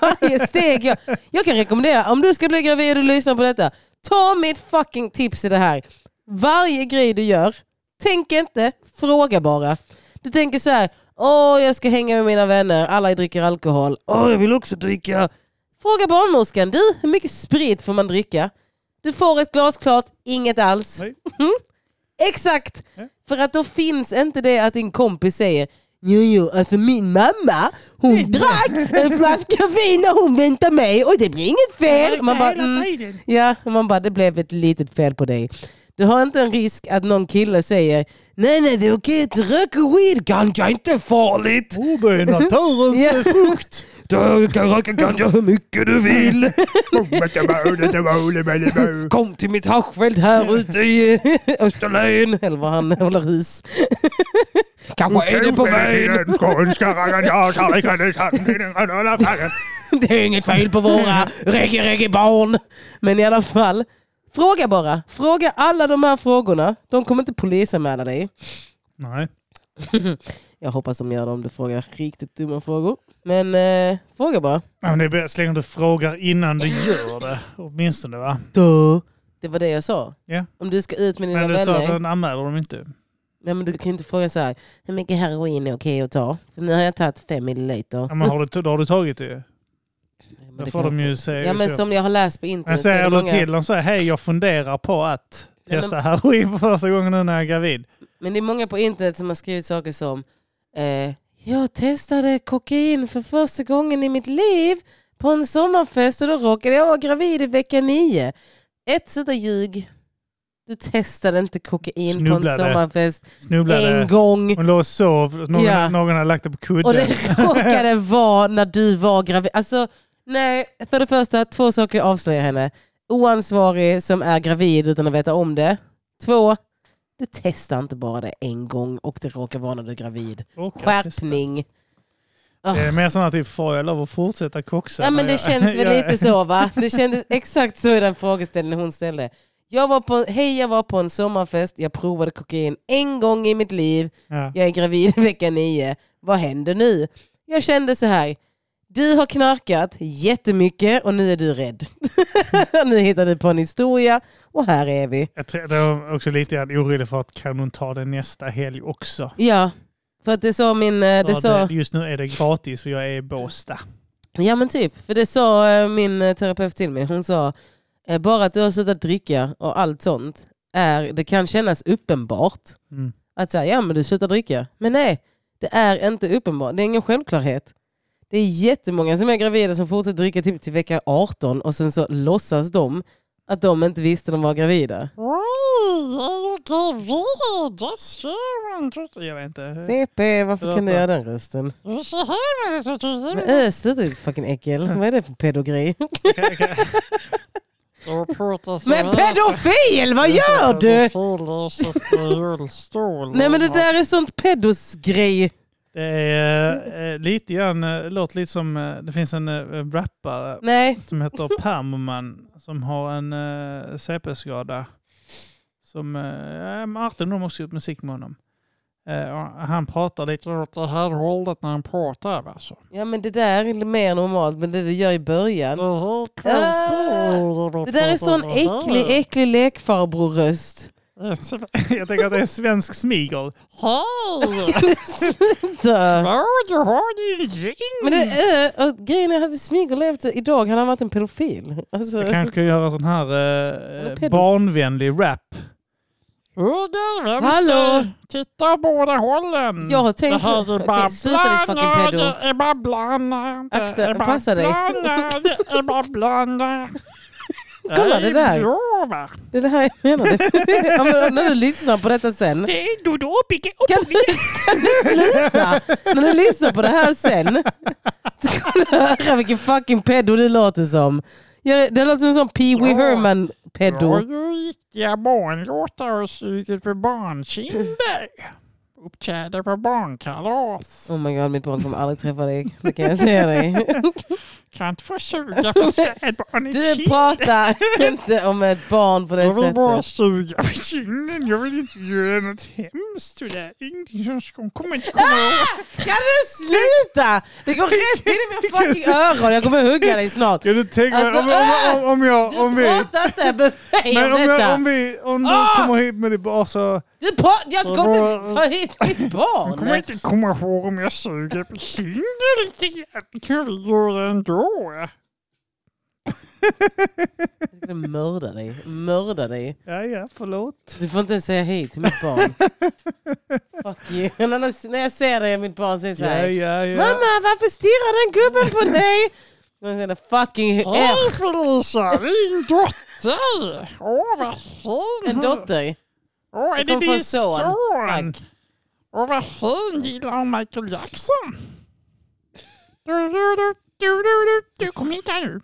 A: varje steg. Jag, jag kan rekommendera, om du ska bli gravid och lyssna på detta, ta mitt fucking tips i det här. Varje grej du gör, tänk inte, fråga bara. Du tänker så här, åh jag ska hänga med mina vänner, alla dricker alkohol, åh jag vill också dricka. Fråga barnmorskan, du hur mycket sprit får man dricka? Du får ett glas klart, inget alls.
B: Nej.
A: Mm. Exakt!
B: Ja.
A: För att då finns inte det att din kompis säger Jo, jo, alltså min mamma hon drack en flaska vin när hon väntade mig och det blir inget fel. Man bara, mm, ja, man bara, det blev ett litet fel på dig. Du har inte en risk att någon kille säger Nej, nej, det är okej att du röker weed, ganja är inte farligt.
B: Oh, det är naturens
A: Ja.
B: frukt.
A: Du kan röka ganja hur mycket du vill. Kom till mitt haschfält här ute i Österlen. Eller var han håller hus. Kanske är det på vägen. Det är inget fel på våra reggae-reggae-barn. Men i alla fall, Fråga bara. Fråga alla de här frågorna. De kommer inte polisanmäla dig.
B: Nej.
A: Jag hoppas de gör det om du frågar riktigt dumma frågor. Men eh, fråga bara.
B: Ja, men det är bäst så länge du frågar innan du gör det. Åtminstone va?
A: Duh. Det var det jag sa.
B: Ja.
A: Om du ska ut med dina
B: Men du sa
A: vänner.
B: att den anmäler dem inte.
A: Nej, men du kan inte fråga så här. Hur mycket heroin är okej att ta? För nu har jag tagit fem milliliter.
B: Ja, men har du, då har du tagit det.
A: Men
B: Då får de ju säga
A: Ja men som jag har läst på
B: Men
A: internet det
B: säger du
A: många...
B: till dem så här, hej jag funderar på att
A: Nej, men-
B: testa heroin för första gången nu när jag är gravid.
A: Men det är många på internet som har skrivit saker som eh, Jag testade kokain för första gången i mitt liv på en sommarfest och då råkade jag vara gravid i vecka nio. Ett, sluta ljug. Du testade inte kokain på
B: Snubblade.
A: en sommarfest
B: Snubblade.
A: en gång.
B: Hon låg och sov. Någon,
A: Ja.
B: någon hade lagt det på kudden.
A: Och det råkade vara när du var gravid. Alltså, nej, för det första, två saker avslöjar henne. Oansvarig som är gravid utan att veta om det. Två, du testar inte bara det en gång och det råkar vara när du är gravid.
B: Råkar testa.
A: Skärpning.
B: Det är mer sådana typ, får jag lov att fortsätta koxa?
A: Ja men det
B: jag-
A: känns väl lite så va? Det kändes exakt så i den frågeställningen hon ställde. Jag var på, hej jag var på en sommarfest, jag provade kokain en gång i mitt liv.
B: Ja.
A: Jag är gravid vecka nio. Vad händer nu? Jag kände så här. Du har knarkat jättemycket och nu är du rädd. nu hittar du på en historia och här är vi.
B: Jag var också lite grann orolig för att kan hon ta det nästa helg också?
A: Ja, för att det sa min... eh, Det sa,
B: just nu är det gratis för jag är i Båstad.
A: ja men typ, för det sa eh, min eh, terapeut till mig. Hon sa, bara att du har slutat dricka och allt sånt, är, det kan kännas uppenbart.
B: Mm.
A: Att säga, ja men du slutar dricka. Men nej, det är inte uppenbart. Det är ingen självklarhet. Det är jättemånga som är gravida som fortsätter dricka typ till vecka 18 och sen så låtsas de att de inte visste de var gravida.
B: Jag vet inte.
A: CP, varför kan du
B: då.
A: göra den rösten? Men äh, sluta ditt fucking äckel. Vad är det för pedogrej? Men pedofil, vad gör du? Nej men det där är sånt pedosgrej.
B: Det är eh, lite grann, eh, låter lite som, eh, det finns en eh, rappare
A: Nej,
B: som heter Permoman som har en eh, CP-skada. Som, eh, Martin de har också gjort musik med honom. Eh, han pratar lite åt det här hållet när han pratar. Alltså.
A: ja men det där är mer normalt men det du gör i början. Ah, Det där är sån äcklig, äcklig lekfarbror-röst.
B: Jag tänker att det är svensk smigel.
A: Sluta.
B: du har din ring!
A: Men det, är, och grejen är att hade Smigel levt idag hade han varit en pedofil. Alltså,
B: Jag kanske kan göra sån här
A: är
B: eh, barnvänlig rap.
A: Hallå!
B: Titta båda hållen!
A: Jag har tänkt...
B: Det här är bara
A: sluta ditt fucking
B: blanda,
A: pedo.
B: Det är bara
A: Akta, passa dig.
B: Det är bara blanda.
A: Kolla, det där.
B: är bra, va?
A: Det är det här jag menade. ja, när du lyssnar på detta sen.
B: Det är Dodo Picke
A: Kan du, kan du sluta? När du lyssnar på det här sen så kommer du höra vilken fucking pedo du låter som. Jag, det låter som en sån Pee Wee
B: Ja.
A: Herman
B: Jag har
A: pedo.
B: ju riktiga barnlåtar och suget på barnkinder. Uppträder på barnkalas.
A: Oh my god, mitt barn kommer aldrig träffa dig. Det kan jag säga dig.
B: Kan inte få suga på spädbarn i
A: Du pratar inte om ett barn på det
B: Jag vill bara
A: sättet.
B: suga på kinden. Jag vill inte göra något hemskt. Det är ingenting som ska, kommer inte komma ihåg.
A: Kan du sluta? Det går rätt in i mina fucking öron. Jag kommer hugga dig snart.
B: Kan du tänka
A: Alltså,
B: om, om, om, om jag,
A: Du
B: om vi...
A: pratar inte med mig
B: Men
A: om
B: om, jag,
A: detta.
B: om, vi, om du
A: Ah!
B: kommer hit med det bara så...
A: Du pra- jag ska inte ta hit mitt
B: Jag kommer
A: barn.
B: inte komma ihåg om jag suger på kinden lite grann. kan vi göra ändå.
A: Jag ska mörda dig. Mörda dig.
B: Ja, ja, förlåt.
A: Du får inte ens säga hej till mitt barn. Fuck you. När jag ser dig och mitt barn säger så
B: Ja,
A: här.
B: ja, ja.
A: Mamma varför stirrar den gubben på dig? Jag säger fucking
B: Hej
A: R.
B: Felicia, din dotter! Åh vad fin!
A: En dotter.
B: Åh, är
A: Jag
B: det din
A: son.
B: Åh vad fin, gillar hon Michael Jackson? Du, du, du, du, du, du, du, kom hit här nu.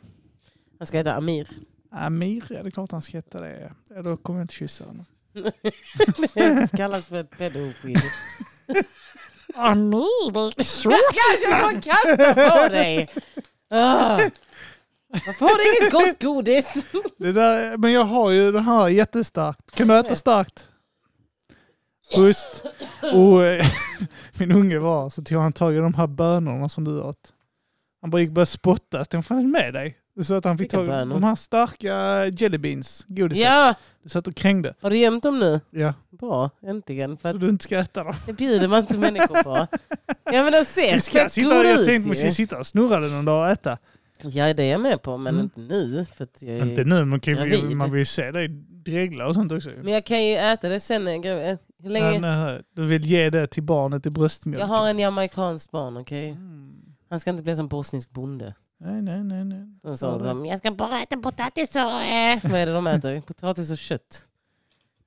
A: Han ska heta Amir.
B: Amir, ja det är klart han ska heta det. Ja, då kommer jag inte kyssa honom.
A: Det kallas för pedoskid.
B: Amir, det är
A: Jag bara kasta på dig! Ah. Varför har du inget gott godis?
B: Det där, men jag har ju den här jättestarkt. Kan du äta starkt? Just. Och eh, min unge var så tog han tag i de här bönorna som du åt. Han bara gick och började spotta. Jag tänkte, vad fan är med dig? Så att han fick
A: bönor?
B: de här starka jelly beans, godiset.
A: Ja,
B: Du satt och krängde.
A: har du gömt dem nu?
B: Ja,
A: Bra, äntligen. För
B: så
A: att
B: du inte ska äta dem.
A: det bjuder man inte människor på. Ja men de ser
B: ska sitta,
A: goda
B: jag
A: ut
B: tänkte vi ska
A: ju.
B: sitta och snurra den någon dag och äta.
A: Ja det är jag med på, men
B: Mm.
A: inte nu. För att jag är...
B: Inte nu, men kan
A: gravid.
B: man vill ju se dig dregla och sånt också.
A: Men jag kan ju äta det sen. när jag är gravid. Hur länge?
B: Men, eh, du vill ge det till barnet i bröstmjölk.
A: Jag har en jamaicansk barn, okej?
B: Mm.
A: Han ska inte bli som bosnisk bonde.
B: Nej, nej, nej. nej.
A: Och så, som, jag ska bara äta potatis och... Eh. Vad är det de äter? Potatis och kött.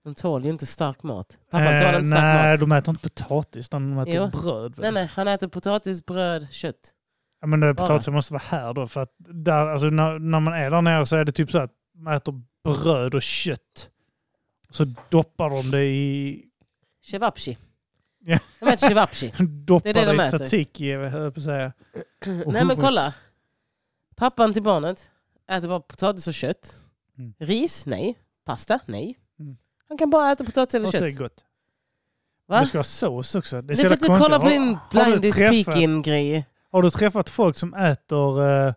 A: De tål ju inte stark mat. Pappa
B: Eh,
A: tål inte stark
B: nej,
A: mat.
B: de äter inte potatis, de äter
A: Jo.
B: bröd.
A: Nej,
B: Väl?
A: nej, han äter potatis, bröd, kött.
B: Ja, men det, potatisen måste vara här då. För att där, alltså, när, när man är där nere så är det typ så att man äter bröd och kött. Så doppar de det i...
A: Cevapci.
B: Ja.
A: De äter cevapci.
B: Doppar
A: Det är det de
B: i
A: äter.
B: tzatziki, höll jag på att säga. Och
A: Nej men
B: hummus.
A: kolla. Pappan till barnet äter bara potatis och kött.
B: Mm.
A: Ris? Nej. Pasta? Nej.
B: Mm.
A: Han kan bara äta potatis eller
B: Och så är det
A: kött.
B: gott.
A: Va?
B: Du ska ha sås också. Det är,
A: Det
B: så
A: är för att
B: jävla
A: du kollar på
B: konstigt.
A: din
B: Har- har du
A: blind is
B: träffat-
A: speaking-grej.
B: Har du träffat folk som äter eh,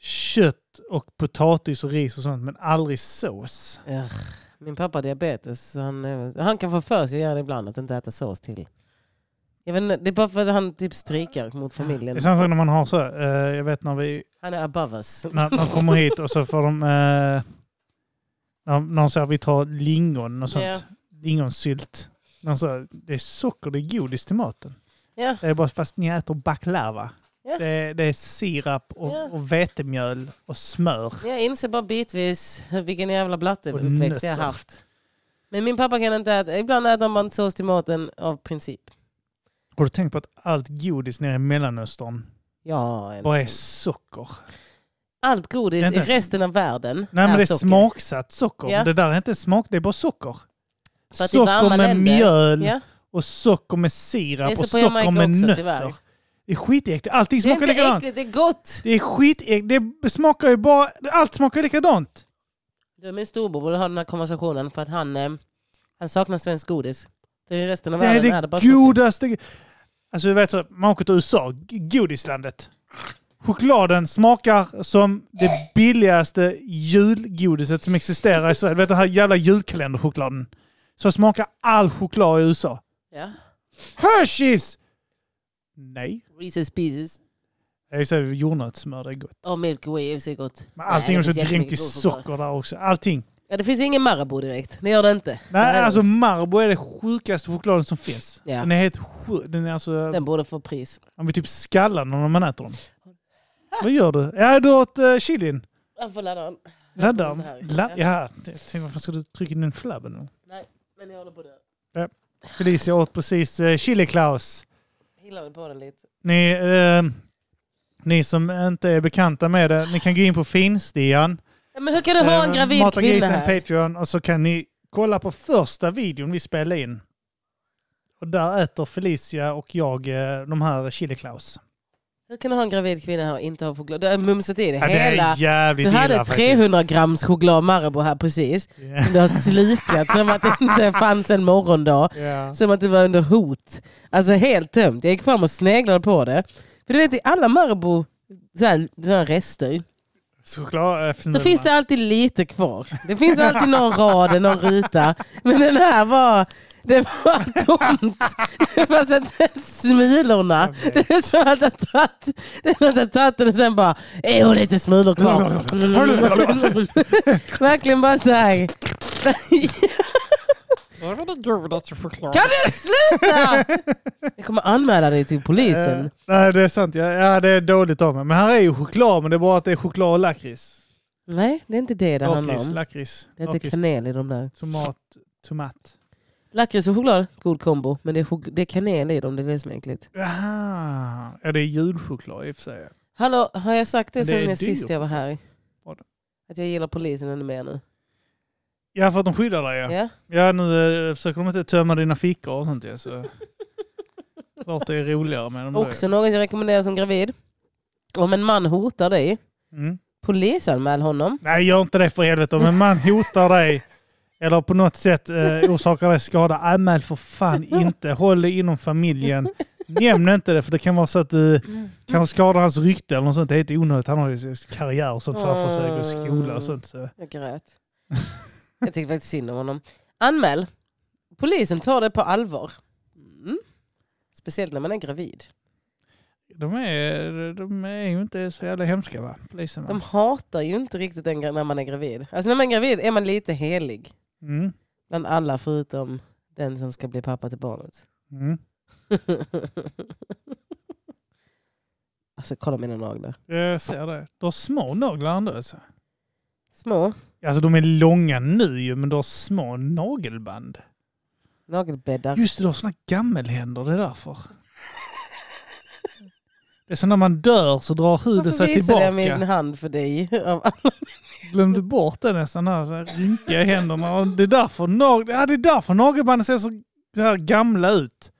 B: kött och potatis och ris och sånt men aldrig sås?
A: Ugh. Min pappa har diabetes. Så han, han kan få för sig att göra det ibland, att inte äta sås till. Jag vet inte, det är bara för att han typ strikar mot
B: Det
A: familjen.
B: är samma sak när man har så, eh, jag vet när vi
A: Han är above us.
B: när de kommer hit och så får de, eh, när, de säger att vi tar lingon och sånt,
A: Ja.
B: lingonsylt. De säger, det är socker, det är godis till maten.
A: Ja.
B: Det är bara fast ni äter baklava.
A: Ja.
B: Det, är, det är sirap och,
A: Ja.
B: och vetemjöl och smör.
A: Jag inser bara bitvis vilken jävla blatteuppväxt jag har haft. Men min pappa kan inte äta, ibland äter inte sås till maten av princip.
B: Har du tänkt på att allt godis nere i Mellanöstern
A: Ja,
B: bara är socker?
A: allt godis i resten av världen
B: Nej men
A: är
B: det är
A: socker.
B: smaksatt socker.
A: Ja.
B: Det där är inte smak, det är bara socker. Socker med
A: länder-
B: mjöl
A: Ja,
B: och socker med sirap och socker med nötter.
A: tyvärr.
B: Det är skitäckligt. Allting
A: Det är
B: smakar
A: inte
B: likadant.
A: äckligt, det är gott!
B: Det är skitäckligt. Det smakar ju bara... Allt smakar likadant.
A: Du, min storbror borde ha den här konversationen för att han, eh, han saknar svensk godis. För i resten av
B: Det är
A: världen är det
B: det
A: bara socker.
B: godaste... Alltså du vet så, man åker till USA, g- godislandet. Chokladen smakar som det billigaste julgodiset som existerar i Sverige. Du vet den här jävla julkalenderchokladen. Så smakar all choklad i USA.
A: Ja.
B: Hershey's! Nej.
A: Reese's Pieces
B: Det så här jordnötssmör, det är gott.
A: och Milky Way är gott.
B: Men allting
A: det
B: är så dränkt i socker där också. Allting.
A: Ja, det finns ingen Marabou direkt. Det gör det inte.
B: Nej,
A: Den-
B: alltså Marabou är det sjukaste chokladen som finns.
A: Ja.
B: Den är helt sjuk. Den är alltså...
A: Den borde få pris.
B: Man blir typ skallad när man äter dem. Vad gör du? Ja, du åt uh, chilin.
A: Jag får ladda den.
B: Ladda
A: den.
B: La-
A: Ja.
B: ja, jag tänkte varför ska du trycka in den flabben nu?
A: Nej, men jag håller på det.
B: Felicia åt precis uh, chili Klaus.
A: Hillade på den lite.
B: Ni, eh, ni som inte är bekanta med det, ni kan gå in på Finstian.
A: Ja, men hur kan du ha en
B: eh,
A: gravid
B: Mata
A: kvinna
B: grisen
A: här?
B: Patreon och så kan ni kolla på första videon vi spelade in. Och där äter Felicia och jag eh, de här chili Klaus.
A: Hur kan du ha en gravid kvinna här och inte ha choklad? Du har mumsat i det
B: Ja, det
A: hela.
B: är jävligt
A: Du
B: illa
A: hade
B: faktiskt.
A: 300 grams choklad Marabou här precis.
B: Ja.
A: Du har slikat som att det inte fanns en morgondag.
B: Ja.
A: Som att det var under hot. Alltså helt tömt. Jag gick fram och sneglade på det. För du vet i alla Marabou så här, här rester
B: Choklad, eh,
A: så finns det alltid lite kvar. Det finns alltid någon rad, någon ruta. Men den här var, det var tomt. Det var så att smulorna. Det är som att jag tagit, är den och sen bara, jo lite smulor kvar. Verkligen bara så här. Kan du sluta? Jag kommer anmäla dig till polisen.
B: Eh, nej, det är sant. Ja, ja, det är dåligt av mig. Men här är ju choklad, men det är bara att det är choklad och lakrits.
A: Nej, det är inte det det handlar om.
B: lakrits.
A: Det heter kanel i de där.
B: Tomat, tomat.
A: Lakrits och choklad, god kombo. Men det är, chok- det är kanel i dem, det är det som är äckligt.
B: Aha. Ja, det är julchoklad i och för sig.
A: Hallå, har jag sagt det
B: Men det
A: sen
B: är
A: sist
B: dyrt.
A: jag var här?
B: Vad?
A: Att jag gillar polisen ännu mer nu.
B: Ja, för att de skyddar dig ja.
A: Ja?
B: Ja, nu eh, försöker de inte tömma dina fickor och sånt ja, så... Klart det är roligare med dem. då,
A: Också något jag rekommenderar som gravid. Om en man hotar dig.
B: Mm.
A: Polisanmäl honom.
B: Nej, gör inte det för helvete. Om en man hotar dig eller på något sätt eh, orsakar dig skada, anmäl för fan inte. Håll det inom familjen. Nämn inte det, för det kan vara så att du kanske skadar hans rykte eller något sånt. Det är helt onödigt. Han har ju karriär och sånt framför sig, och skola och sånt. Så.
A: Jag grät. Jag tyckte faktiskt synd om honom. Anmäl. Polisen tar det på allvar. Mm. Speciellt när man är gravid.
B: De är, de är ju inte så jävla hemska va, poliserna?
A: De hatar ju inte riktigt en när man är gravid. Alltså när man är gravid är man lite helig.
B: Mm.
A: Bland alla förutom den som ska bli pappa till barnet.
B: Mm.
A: alltså kolla mina naglar.
B: Jag ser det. Du har små naglar ändå alltså.
A: Små
B: Alltså de är långa nu ju, men du har små nagelband.
A: nagelbäddar.
B: Just det, du har såna gammelhänder, det är därför. Det är så när man dör så drar huden
A: Varför
B: sig
A: visade jag
B: tillbaka.
A: min hand för dig?
B: Glömde bort det nästan, här, så här rynkiga händerna. Och det, är därför nag- ja, det är därför nagelbanden ser så, så här gamla ut.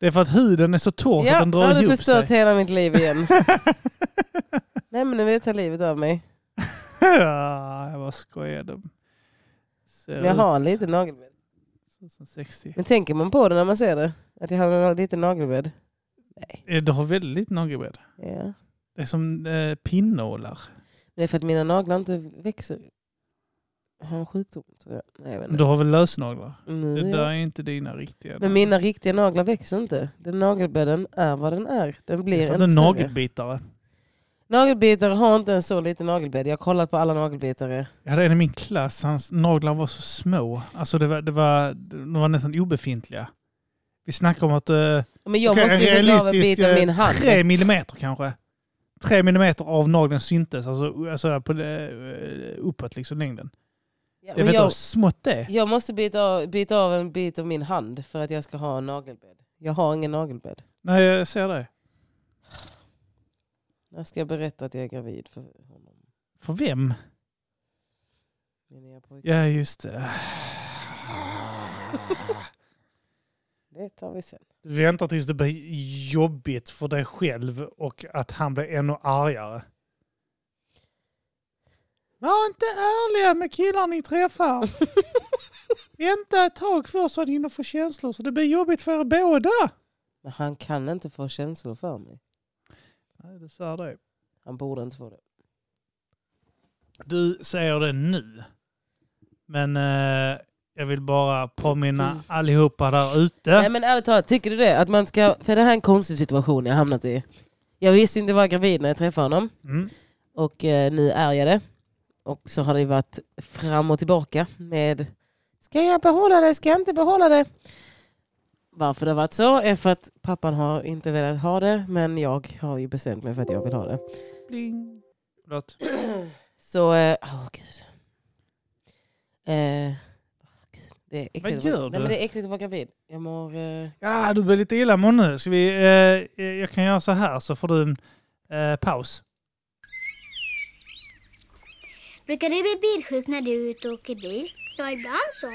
B: Det är för att huden är så torr så att
A: Ja,
B: den drar
A: har du
B: ihop
A: förstört
B: sig.
A: hela mitt liv igen. Nej men nu vill jag ta livet av mig.
B: ja, jag bara skojade.
A: Men jag har en liten nagelbädd.
B: ut som 60.
A: Men tänker man på det när man ser det? Att jag har en liten nagelbädd?
B: Eh, Du har väldigt lite nagelbädd.
A: Ja.
B: Det är som eh, pinnålar.
A: Det är för att mina naglar inte växer. Jag har en sjukdom tror jag. Nej, jag vet
B: Men
A: inte.
B: Du har väl lösnaglar?
A: Nu,
B: Det
A: ja.
B: där är inte dina riktiga.
A: Men mina riktiga naglar växer inte. Den nagelbädden är vad den är. Den blir inte större.
B: nagelbitare.
A: Nagelbitare har inte en så liten nagelbädd. Jag har kollat på alla nagelbitare.
B: Jag hade en i min klass, hans naglar var så små. Alltså det var, det var, de var nästan obefintliga. Vi snackar om att... Uh,
A: Men jag måste ju bli av en bit av min hand.
B: Tre millimeter kanske. Tre millimeter av nageln syntes, alltså, alltså på, uh, uppåt liksom längden.
A: Ja,
B: Jag vet du hur
A: jag,
B: smått det är?
A: jag måste bita av, bita av en bit av min hand för att jag ska ha en nagelbädd. Jag har ingen nagelbädd.
B: Nej, jag ser det.
A: Jag ska berätta att jag är gravid för honom.
B: För vem?
A: Min nya pojke.
B: Ja, just det.
A: Det tar vi sen.
B: Du väntar tills det blir jobbigt för dig själv och att han blir ännu argare. Var inte ärliga med killar ni träffar. Vänta ett tag först så han hinner få känslor så det blir jobbigt för er båda.
A: Men han kan inte få känslor för mig.
B: Nej, det ser det.
A: Han borde inte få det.
B: Du säger det nu. Men eh, jag vill bara påminna allihopa där ute.
A: Nej men ärligt talat, tycker du det? Att man ska, för det här är en konstig situation jag hamnat i. Jag visste inte vara gravid när jag träffade honom.
B: Mm.
A: Och eh, nu är jag det. Och så har det varit fram och tillbaka med Ska jag behålla det? Ska jag inte behålla det? Varför det har varit så är för att pappan har inte velat ha det. Men jag har ju bestämt mig för att jag vill ha det.
B: Bling. Förlåt.
A: Så, eh, åh gud. Eh. Det är äckligt
B: Vad gör
A: Nej,
B: du?
A: men det är äckligt att vara gravid. Jag mår... Eh,
B: Ja, du blir lite illamående nu. Ska vi, eh, jag kan göra så här så får du en eh, paus.
E: Brukar du bli bilsjuk när du är ute och åker bil?
F: Ja, ibland så.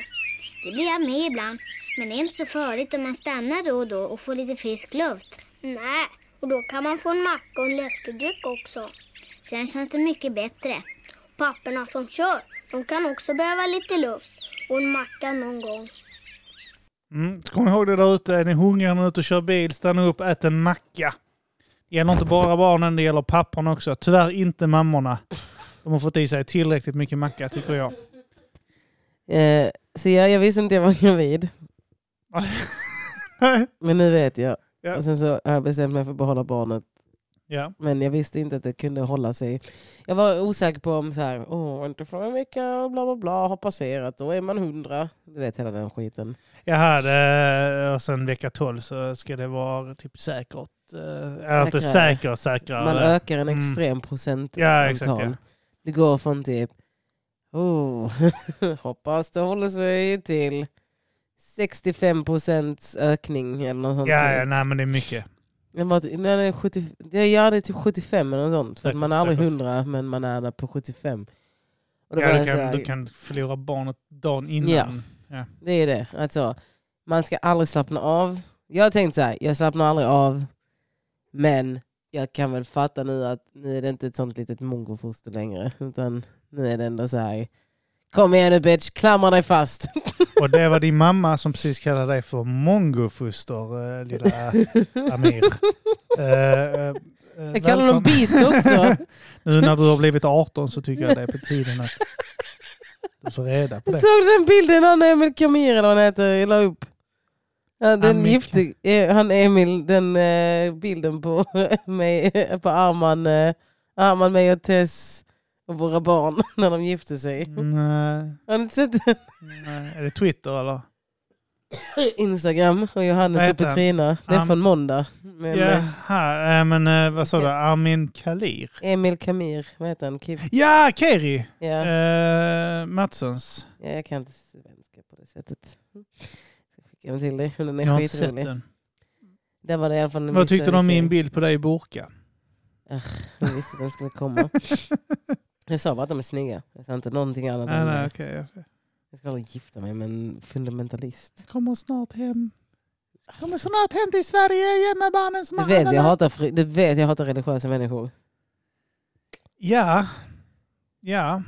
E: Det blir jag med ibland. Men det är inte så farligt om man stannar då och då och får lite frisk luft.
F: Nej, och då kan man få en macka och en läskedryck också.
E: Sen känns det mycket bättre.
F: Papporna som kör, de kan också behöva lite luft och en macka någon gång.
B: Mm. Kom ihåg det där ute. Är ni hungriga när ni är ute och kör bil, stanna upp, ät en macka. Det gäller inte bara barnen, det gäller papporna också. Tyvärr inte mammorna. De har fått i sig tillräckligt mycket macka tycker jag.
A: eh, så jag, jag visste inte jag var gravid. Men nu vet jag.
B: Ja.
A: Och sen så har jag bestämt mig för att behålla barnet.
B: Ja.
A: Men jag visste inte att det kunde hålla sig. Jag var osäker på om så här, åh, inte för en vecka, bla bla bla, har passerat, då är man hundra. Du vet hela den skiten.
B: Jag hade, och sen vecka 12 så ska det vara typ säkert. eh, Eller inte säkert, säkrare.
A: Man ökar en
B: Mm.
A: extrem procent
B: Ja, exakt, ja.
A: Det går från typ, oh, hoppas det håller sig till 65 procents ökning eller något sånt.
B: Ja, ja, nej men det är mycket.
A: Det var, det är 70, det- ja, det är typ 75 eller något sånt. För
B: Säkert,
A: man är aldrig
B: säkert.
A: 100 men man är där på 75. Och
B: Ja, du, kan,
A: här,
B: du kan förlora barnet dagen innan.
A: Ja. Det är det. Alltså, man ska aldrig slappna av. Jag har tänkt så här, jag slappnar aldrig av. Men jag kan väl fatta nu att nu är det inte ett sånt litet mongofoster längre. Utan nu är det ändå så här. Kom igen nu bitch, klamra dig fast.
B: Och det var din mamma som precis kallade dig för mongofoster, eh, lilla Amir. Eh, eh,
A: Jag kallar dem beast också.
B: Nu när du har blivit 18 så tycker jag det är på tiden att du får reda på det.
A: såg den bilden han Emil Kamir eller vad han heter, la upp. Den gifte, han Emil, den bilden på, mig, på Arman, Arman, mig och Tess och våra barn när de gifte sig.
B: Nej,
A: Har ni inte sett den?
B: nej. Är det Twitter eller?
A: Instagram och Johannes och? Petrina. Det är
B: Am-
A: från måndag. Men, eh,
B: Jaha, äh, men eh, vad sa du? Armin Kalir?
A: Emil Kamir, vad heter han? Kif,
B: Ja, Keri!
A: ja.
B: Eh, Matssons.
A: ja, jag kan inte svenska på det sättet. Jag ska skicka den till dig, den
B: Jag
A: är
B: har inte sett den.
A: Den var det i alla fall
B: Vad tyckte du om min bild på dig i burka?
A: Jag visste att den skulle komma. Jag sa bara att de är snygga. Jag sa inte någonting annat.
B: Nej,
A: än
B: nej,
A: det.
B: okej. okej.
A: Jag ska aldrig gifta mig med en fundamentalist.
B: Kommer snart hem. Kommer snart hem till Sverige igen med barnen som
A: Du
B: har
A: vet, jag
B: där.
A: hatar, fri- du vet jag hatar religiösa människor.
B: Ja. Ja.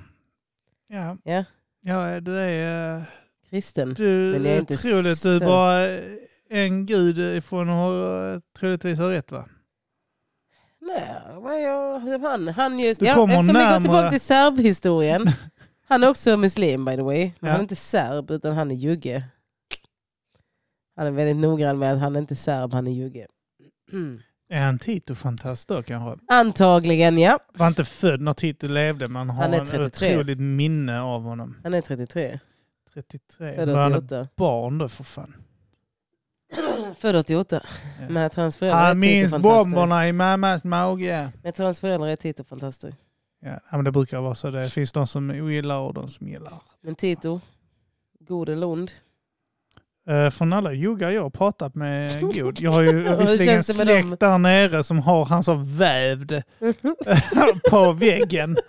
B: Ja.
A: Ja.
B: Ja, du är... eh,
A: Kristen.
B: Du
A: Men jag är inte
B: du
A: så-
B: bara en gud ifrån att troligtvis ha rätt va?
A: Nej, jag, han, han just, ja, eftersom vi går
B: närmare-
A: tillbaka till serbhistorien. Han är också muslim by the way. Han är inte serb utan han är jugge. Han är väldigt noggrann med att han är inte serb, han är jugge.
B: Är han Tito-fantast då kanske?
A: Antagligen ja.
B: Var inte född när Tito levde men har
A: Han
B: en
A: 33.
B: otroligt minne av honom.
A: Han är 33.
B: 33.
A: Född
B: Var han ett
A: 88.
B: barn då för fan?
A: Född 88.
B: Ja.
A: Men jag tror hans föräldrar
B: Han minns
A: Tito-fantaster.
B: bomberna i mammas mage.
A: Tror hans föräldrar är Tito-fantaster.
B: Ja, ja, men det brukar vara så. Det finns de som ogillar och de som gillar.
A: Men Tito, god eller ond?
B: Uh, från alla juggar jag har pratat med god. Jag har ju visserligen
A: med
B: släkt där nere som har han så vävd på väggen.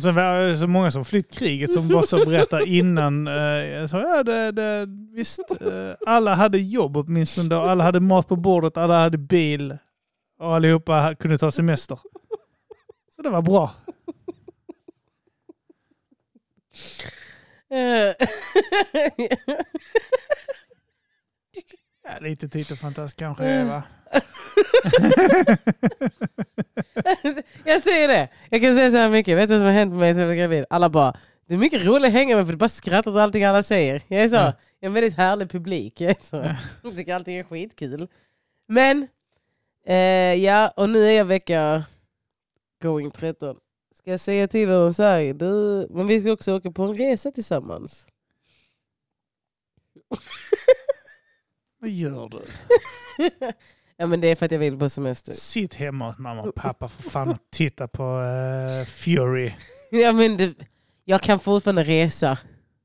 B: Sen var det så många som flytt kriget som bara så berättar innan. eh, sa, ja, det, det, visst, eh, alla hade jobb åtminstone. Då. Alla hade mat på bordet, alla hade bil och allihopa kunde ta semester. Så det var bra.
A: Eh,
B: Ja, lite Tito-fantast kanske det va?
A: jag säger det. Jag kan säga så här mycket. Vet du vad som har hänt med mig sen jag blev gravid? Alla bara, du är mycket rolig att hänga med för du bara skrattar åt allting alla säger. Jag är så,
B: Ja.
A: jag är en väldigt härlig publik. Jag, är så, jag tycker allting är skitkul. Men, eh, ja, och nu är jag vecka going 13. Ska jag säga till honom så här, du, men vi ska också åka på en resa tillsammans.
B: Vad gör du?
A: ja men det är för att jag vill på semester.
B: Sitt hemma hos mamma och pappa för fan och titta på eh, Fury.
A: Ja, men du, jag kan fortfarande resa.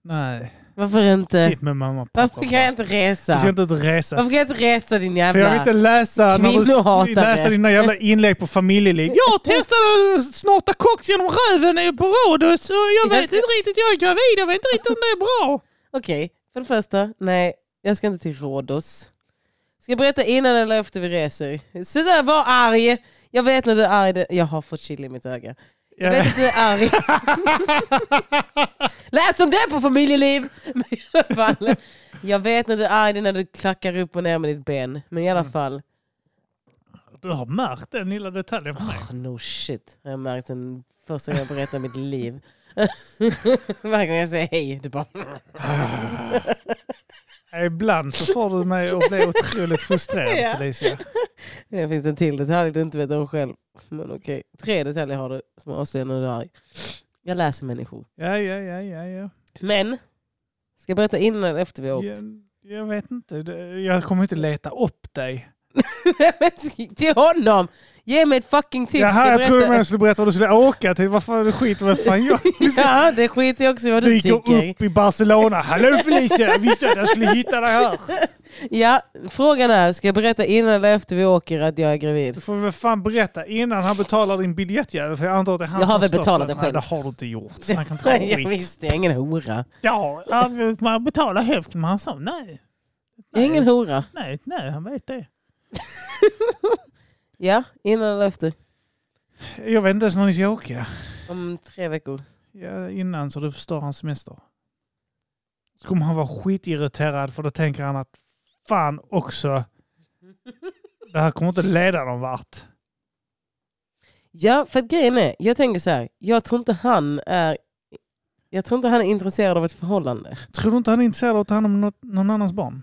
B: Nej,
A: Varför inte?
B: sitt med mamma och pappa.
A: Varför kan jag inte
B: Du ska
A: resa?
B: inte ut och resa.
A: Varför kan jag inte resa din
B: För jag vill
A: jävla...
B: inte läsa, när du
A: Kvinnohatare.
B: läsa dina jävla inlägg på familjeliv. Jag testade att snorta koks genom röven på Rhodos och jag vet inte riktigt, jag är gravid, jag vet inte riktigt om det är bra.
A: Okej, för det första, nej, jag ska inte till Rhodos. Ska jag berätta innan eller efter vi reser? Sådär, var arg! Jag vet när du är arg. Jag har fått chill i mitt öga. Jag vet att du är arg. Läs om det på familjeliv! Men i alla fall, jag vet när du är arg, när du klackar upp och ner med ditt ben. Men i alla
B: Mm.
A: fall,
B: Du har märkt den lilla detaljen för mig.
A: oh, no shit. Jag har märkt den första gången jag berättar mitt liv. Varje gång jag säger hej, du bara...
B: Ibland så får du mig att bli otroligt frustrerad
A: Ja.
B: Felicia.
A: Det finns en till detalj du inte vet om själv. Men okej, tre detaljer har du som avslöjar när du är arg. Jag läser människor.
B: Ja, ja, ja, ja, ja.
A: Men, ska jag berätta innan eller efter vi har åkt?
B: Jag, jag vet inte, jag kommer inte leta upp dig.
A: till honom! Ge mig ett fucking tips.
B: Jaha, jag trodde
A: berätta?
B: du skulle berätta vad du skulle åka till. Varför skit vad fan jag
A: Ja, det skiter jag också i vad du
B: dyker
A: tycker.
B: upp i Barcelona. Hallå Felicia, jag visste att jag skulle hitta dig här.
A: Ja, frågan är, ska jag berätta innan eller efter vi åker att jag är gravid?
B: Du får väl fan berätta innan han betalar din biljettjävel. För jag antar att det är han
A: Jag har
B: som
A: väl betalat det själv.
B: Nej, det har du inte gjort. Snacka inte
A: jag
B: skit.
A: visste, jag är ingen hora.
B: Ja, man betalar hälften men han sa nej.
A: Jag är ingen hora.
B: Nej, nej, han vet det.
A: Ja, innan eller efter?
B: Jag vet inte ens när ni ska åka.
A: Om tre veckor.
B: Ja, innan så du förstår hans semester. Så kommer han vara skitirriterad för då tänker han att fan också, det här kommer inte leda någon vart.
A: Ja, för att grejen är, jag tänker så här. Jag tror inte han är jag tror inte han är intresserad av ett förhållande.
B: Tror du inte han är intresserad av att ta hand om något, någon annans barn?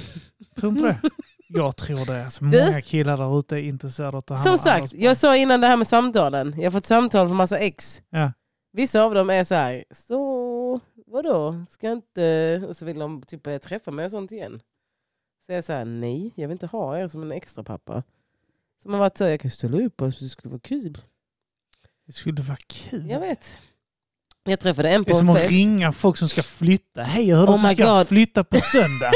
B: Tror du inte det? Jag tror det. Alltså,
A: Du?
B: många killar där ute är intresserade av att ta hand
A: Som
B: om
A: sagt,
B: andras barn.
A: jag sa innan det här med samtalen. Jag har fått samtal från massa ex.
B: Ja.
A: Vissa av dem är så här, så vadå, ska jag inte... Och så vill de typ börja träffa mig och sånt igen. Så jag är så här, nej, jag vill inte ha er som en extra pappa. Som har varit så, jag kan ställa upp och det skulle vara kul.
B: Det skulle vara kul.
A: Jag vet. Jag träffade en
B: Det
A: på
B: är som
A: en
B: att
A: fest.
B: ringa folk som ska flytta. Hej, jag hörde
A: Oh
B: att du ska
A: God.
B: flytta på söndag.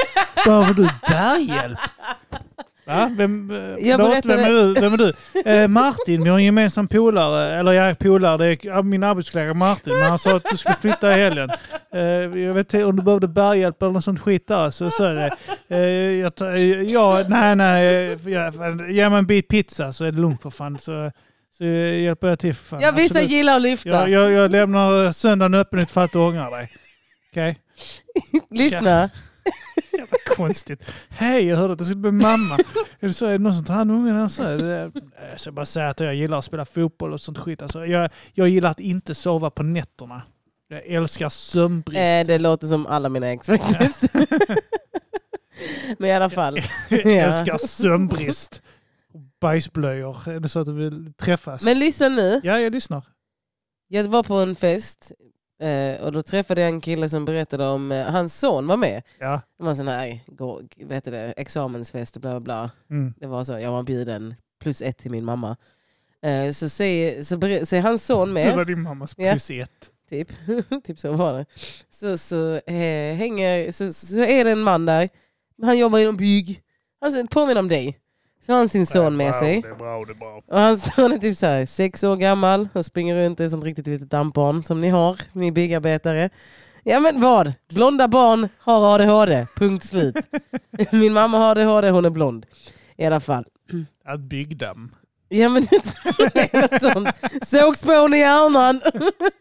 B: Behöver du bärhjälp? Va? Vem, eh,
A: Jag
B: förlåt, vem är du? Vem är du? Eh, Martin, vi har en gemensam polare. Eller jag är polare, det är min arbetskollega Martin. Men han sa att du skulle flytta i helgen. Eh, jag vet inte om du behövde bärhjälp eller något sånt skit där. Så sa jag det. Eh, jag, ja, nej, nej. Ge mig en bit pizza så är det lugnt för fan. Så, så hjälper jag till fan.
A: Ja, vissa
B: Absolut.
A: gillar att lyfta.
B: Jag, jag, jag lämnar söndagen öppen för att du ångrar dig. Okej?
A: Lyssna.
B: Jävla konstigt. Hej, jag hörde att du skulle bli mamma. Är det, så, är det någon som tar hand om ungen? Så, är det, jag bara säga att jag gillar att spela fotboll och sånt skit. Alltså, jag, jag gillar att inte sova på nätterna. Jag älskar sömnbrist.
A: Eh, det låter som alla mina ex faktiskt. Men i alla fall.
B: jag älskar sömnbrist. Och Bajsblöjor. Är det så att du vill träffas?
A: Men lyssna nu.
B: Ja, jag lyssnar.
A: Jag var på en fest eh, och då träffade jag en kille som berättade om, eh, hans son var med.
B: Ja.
A: Det var en sån här gå- vad heter det, examensfest och bla bla bla.
B: Mm.
A: Det var så, jag var bjuden plus ett till min mamma. Eh, så säger så, är hans son
B: Du var
A: med,
B: din mammas
A: Ja.
B: plus ett.
A: typ. typ så var det. Så, så, hänger, så, så är det en man där, han jobbar inom bygg. Han påminner om dig. Så har han sin son med sig.
B: Det är bra, det är bra.
A: Och hans son är typ så här, sex år gammal och springer runt i ett sånt riktigt litet dampbarn som ni har, ni byggarbetare. Ja men vad? Blonda barn har ADHD, punkt slut. Min mamma har ADHD, hon är blond. I alla fall.
B: Att byggdamm.
A: Ja men det är något sånt. Sågspån i hjärnan.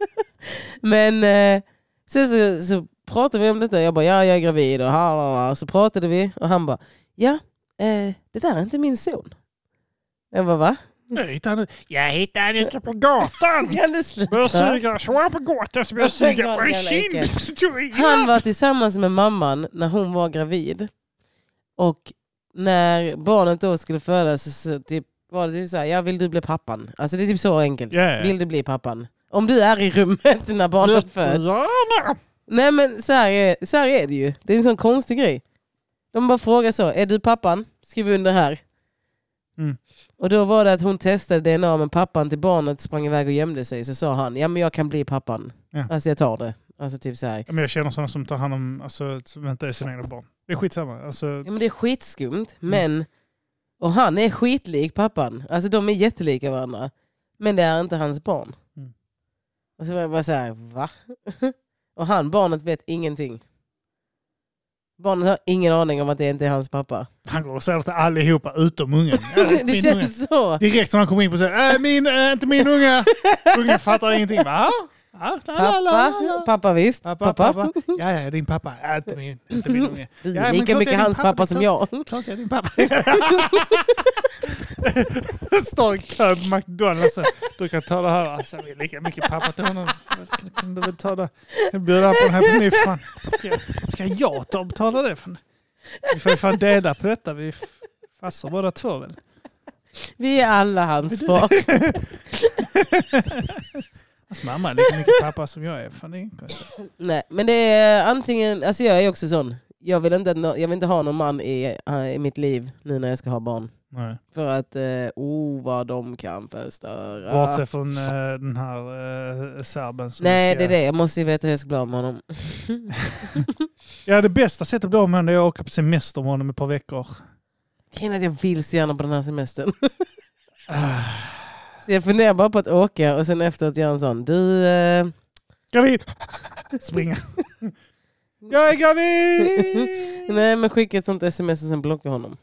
A: men eh, sen så, så pratade vi om detta. Jag bara, ja jag är gravid och. Så pratade vi och han bara, ja eh, det där är inte min son. Jag bara, va?
B: Jag hittade jag hittade han ute på gatan.
A: Kan du
B: Jag
A: sluta?
B: suger, så var han på gatan så jag suger på kind.
A: Han var tillsammans med mamman när hon var gravid. Och när barnet då skulle födas så, typ, var det typ så här, ja vill du bli pappan? Alltså det är typ så enkelt.
B: Ja.
A: Vill du bli pappan? Om du är i rummet när barnet föds.
B: Gärna.
A: Nej men så här, är, så här är det ju. Det är en sån konstig grej. De bara frågar så, är du pappan? Skriv under här.
B: Mm.
A: Och då var det att hon testade DNA men pappan till barnet sprang iväg och gömde sig. Så sa han, ja men jag kan bli pappan.
B: Ja.
A: Alltså jag tar det. Alltså typ så här.
B: Ja, Men jag känner sådana som tar hand om, alltså, som inte är sina egna barn. Det är skitsamma. Alltså,
A: Ja, men det är skitskumt. Men, och han är skitlik pappan. Alltså de är jättelika varandra. Men det är inte hans barn.
B: Mm.
A: Och så var jag bara så här, va? och han, barnet vet ingenting. Barnet har ingen aning om att det inte är hans pappa.
B: han går och säger det till allihopa utom ungen.
A: Det
B: min unge.
A: känns så.
B: Direkt när han kommer in på scenen. Äh, min, äh, inte min unge. Ungen fattar ingenting. Va? Ja, la,
A: Pappa, pappa visst.
B: Pappa, pappa. Ja, ja, din pappa. Äh, inte min, inte min unge. Ja, men
A: lika mycket hans
B: pappa,
A: pappa som jag.
B: Klart jag är din pappa. Står i kö på McDonalds. Du kan ta det här. Alltså, vi är lika mycket pappa till honom. Kan, du väl ta det? Jag bjuder på den här på ny fan. Ska, ska jag ta och betala det? Fan? Vi får ju fan dela på detta. Vi är farsor båda två väl?
A: Vi är alla hans far.
B: Hans mamma är lika mycket pappa som jag är. Fan, det är.
A: Nej, men det är antingen, alltså jag är också sån. Jag vill inte, jag vill inte ha någon man i, eh, i mitt liv nu när jag ska ha barn.
B: Nej.
A: För att, eh, oh vad de kan förstöra.
B: Bortsett från eh, den här uh, serben.
A: Nej
B: ska...
A: det är det, jag måste ju veta hur jag ska bli av med honom.
B: Ja, det bästa sättet att bli av med honom är att åka på semester med honom ett par veckor.
A: Är att jag vill så gärna på den här semestern. Så jag funderar bara på att åka och sen efteråt göra en sån. Du, eh,
B: Gravid! Springa. Jag är gravid!
A: nej men skicka ett sånt sms och sen blocka honom.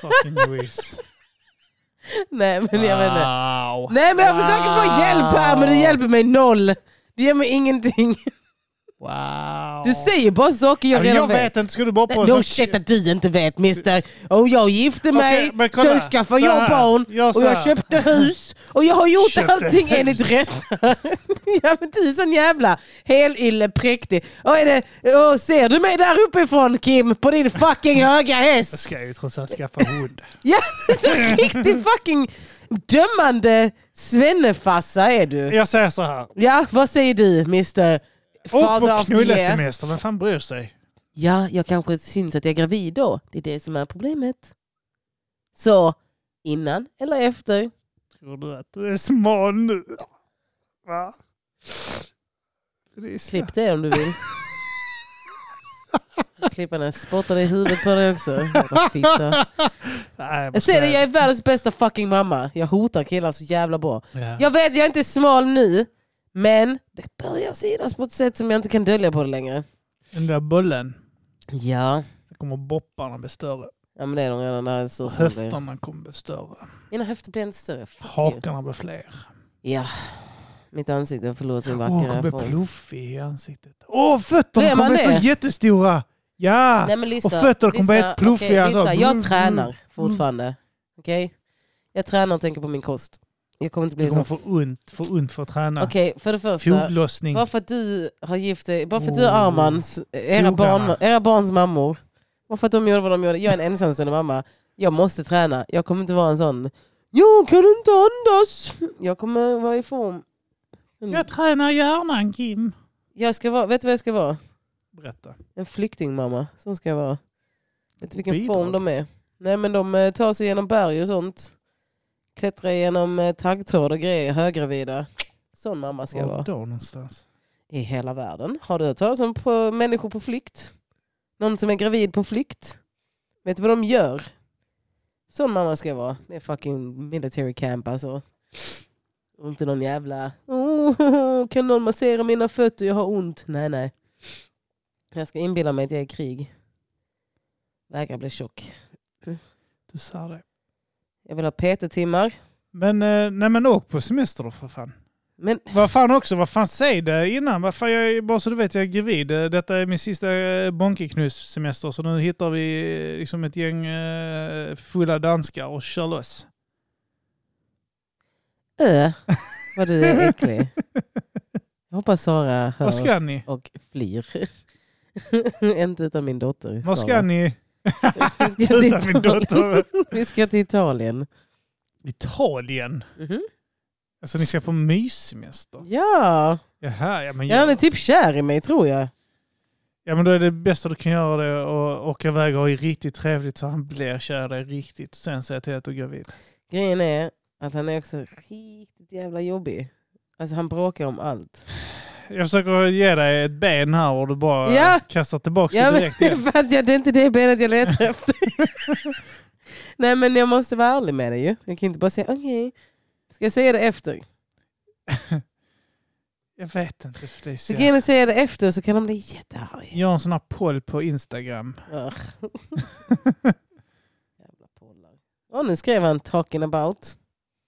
B: Fucking Louise.
A: Nej men jag vet inte.
B: Wow.
A: Nej men jag försöker få hjälp här men du hjälper mig noll. Du ger mig ingenting.
B: Wow.
A: Du säger bara saker jag
B: Ja, men
A: redan
B: jag vet inte, ska du bara på...
A: No shit att du inte vet mister. Och jag gifte mig,
B: men kolla.
A: sen skaffade
B: Så
A: jag barn
B: så
A: och jag köpte hus och jag har gjort
B: Köpte
A: allting
B: hus.
A: enligt rätt. ja men du är sån jävla helylle präktig. Och är det, och ser du mig där uppifrån Kim på din fucking höga
B: Jag
A: häst?
B: ska ju trots allt skaffa hund.
A: Ja, så riktig fucking dömande svennefassa är du.
B: Jag säger så här.
A: Ja, vad säger du Mr.
B: Åk på knullesemester, vem fan bryr sig?
A: Ja, jag kanske syns att jag är gravid då. Det är det som är problemet. Så, innan eller efter?
B: Tror du att du är smal nu? Va? Felicia.
A: Klipp det om du vill. Klippa den, spotta det i huvudet på dig också. Fitta.
B: Nej, jag
A: säger det, jag är världens bästa fucking mamma. Jag hotar killar så jävla bra.
B: Ja.
A: Jag vet, jag är inte smal nu. Men det börjar synas på ett sätt som jag inte kan dölja på det längre.
B: Den där bullen.
A: Ja,
B: Så kommer bopparna bli större.
A: ja men det är de redan där. Så
B: höfterna kommer bli större.
A: Mina höfter blir inte större. Fuck you.
B: Hakarna blir fler.
A: Ja, mitt ansikte har förlorat sin
B: Åh,
A: vackra
B: kommer bli
A: form.
B: pluffig i ansiktet. Åh, fötterna kommer bli så jättestora! Ja!
A: Nej, men lyssna,
B: och fötterna kommer bli
A: lyssna,
B: helt pluffiga.
A: okej, lyssna.
B: så.
A: Jag
B: Mm,
A: tränar
B: mm.
A: fortfarande. Okej? Jag tränar och tänker på min kost. Jag kommer inte bli
B: Du kommer
A: så...
B: få ont, få ont för att träna.
A: Okej, för det första.
B: Foglossning.
A: Bara för att du har gift dig, bara för att du
B: Oh.
A: Armans, era, barn, era barns mammor. Bara för att de gjorde vad de gjorde. Jag är en ensamstående mamma. Jag måste träna. Jag kommer inte vara en sån, jag kan inte andas. Jag kommer vara i form.
B: Jag tränar hjärnan, Kim.
A: Jag ska vara, vet du vad jag ska vara?
B: Berätta.
A: En flyktingmamma. Som ska jag vara. Vet du vilken
B: Bidrag.
A: form de är? Nej men de eh, tar sig genom berg och sånt. Klättrar genom eh, taggtråd och grejer, höggravida. Sån mamma ska jag
B: Var
A: vara.
B: då någonstans?
A: I hela världen. Har du hört talas om på människor på flykt? Någon som är gravid på flykt? Vet du vad de gör? Sån mamma ska jag vara. Det är fucking military camp alltså. Och inte någon jävla... Oh, kan någon massera mina fötter? Jag har ont. Nej, nej. Jag ska inbilla mig att jag är i krig. Vägrar bli tjock.
B: Du sa det.
A: Jag vill ha PT-timmar.
B: Men, eh, nej men åk på semester då för fan.
A: Men
B: Vad fan också, vad fan säg det innan. Vad fan, jag, bara så du vet, jag är gravid. Eh, Detta är min sista eh, bonkeknuss-semester så nu hittar vi liksom ett gäng fulla danskar och kör loss.
A: ö, vad du är äcklig. Jag hoppas Sara hör
B: Vad ska ni?
A: och flyr. inte utan min dotter.
B: Vad ska
A: Sara.
B: ni?
A: Vi ska, till Italien. Vi ska till Italien.
B: Italien?
A: Mhm.
B: Alltså ni ska på myssemester?
A: Ja,
B: Jaha, ja men,
A: ja, han är
B: jag,
A: typ kär i mig tror jag.
B: ja men då är det bästa du kan göra det och åka iväg och ha riktigt trevligt så han blir kär i dig riktigt. Sen säga till att du är gravid.
A: Grejen är att han är också riktigt jävla jobbig. Alltså han bråkar om allt.
B: Jag försöker ge dig ett ben här och du bara
A: Ja.
B: kastar tillbaka
A: Ja,
B: det direkt igen.
A: för att jag, det är inte det benet jag letar efter. Nej men jag måste vara ärlig med dig ju. Jag kan inte bara säga okej. Ska jag säga det efter?
B: Jag vet inte
A: Så
B: Felicia.
A: kan jag säga det efter så kan de bli jättearga.
B: Gör en sån här poll på Instagram.
A: Ugh. Jävla pollar. Och nu skrev han talking about.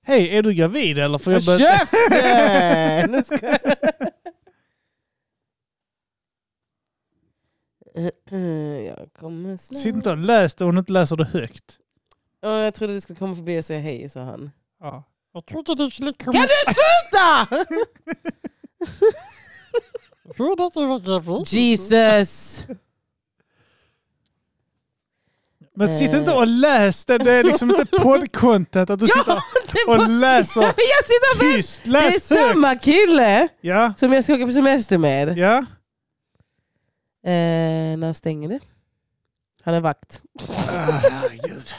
B: Hej, är du gravid eller? Får jag
A: Håll
B: börja...
A: käften! Nu ska jag- kommer snart.
B: Sitt inte och läs det om du inte läser det högt.
A: Ja, jag trodde du skulle komma förbi och säga hej, sa han.
B: Ja. Jag trodde du skulle komma...
A: Kan du sluta?
B: trodde att du var gravid.
A: Jesus!
B: Men sitt
A: Eh.
B: inte och läs det. Det är liksom inte poddcontent att du sitter och läser
A: jag sitter
B: tyst.
A: Det är
B: Läs högt.
A: samma kille
B: Ja,
A: som jag ska åka på semester med.
B: ja.
A: Eh, när stänger det? Han är vakt.
B: Ah, herregud.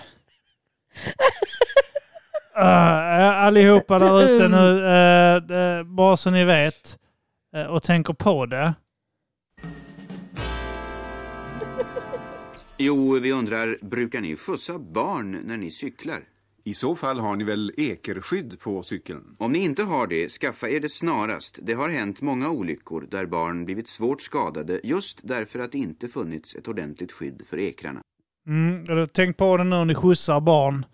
B: Uh, allihopa där ute nu, eh, eh, bara så ni vet eh, och tänker på det.
G: Jo, vi undrar, brukar ni skjutsa barn när ni cyklar? I så fall har ni väl ekerskydd på cykeln?
H: Om ni inte har det, skaffa er det snarast. Det har hänt många olyckor där barn blivit svårt skadade just därför att det inte funnits ett ordentligt skydd för ekrarna.
B: Mm, eller tänk på det nu när ni skjutsar barn.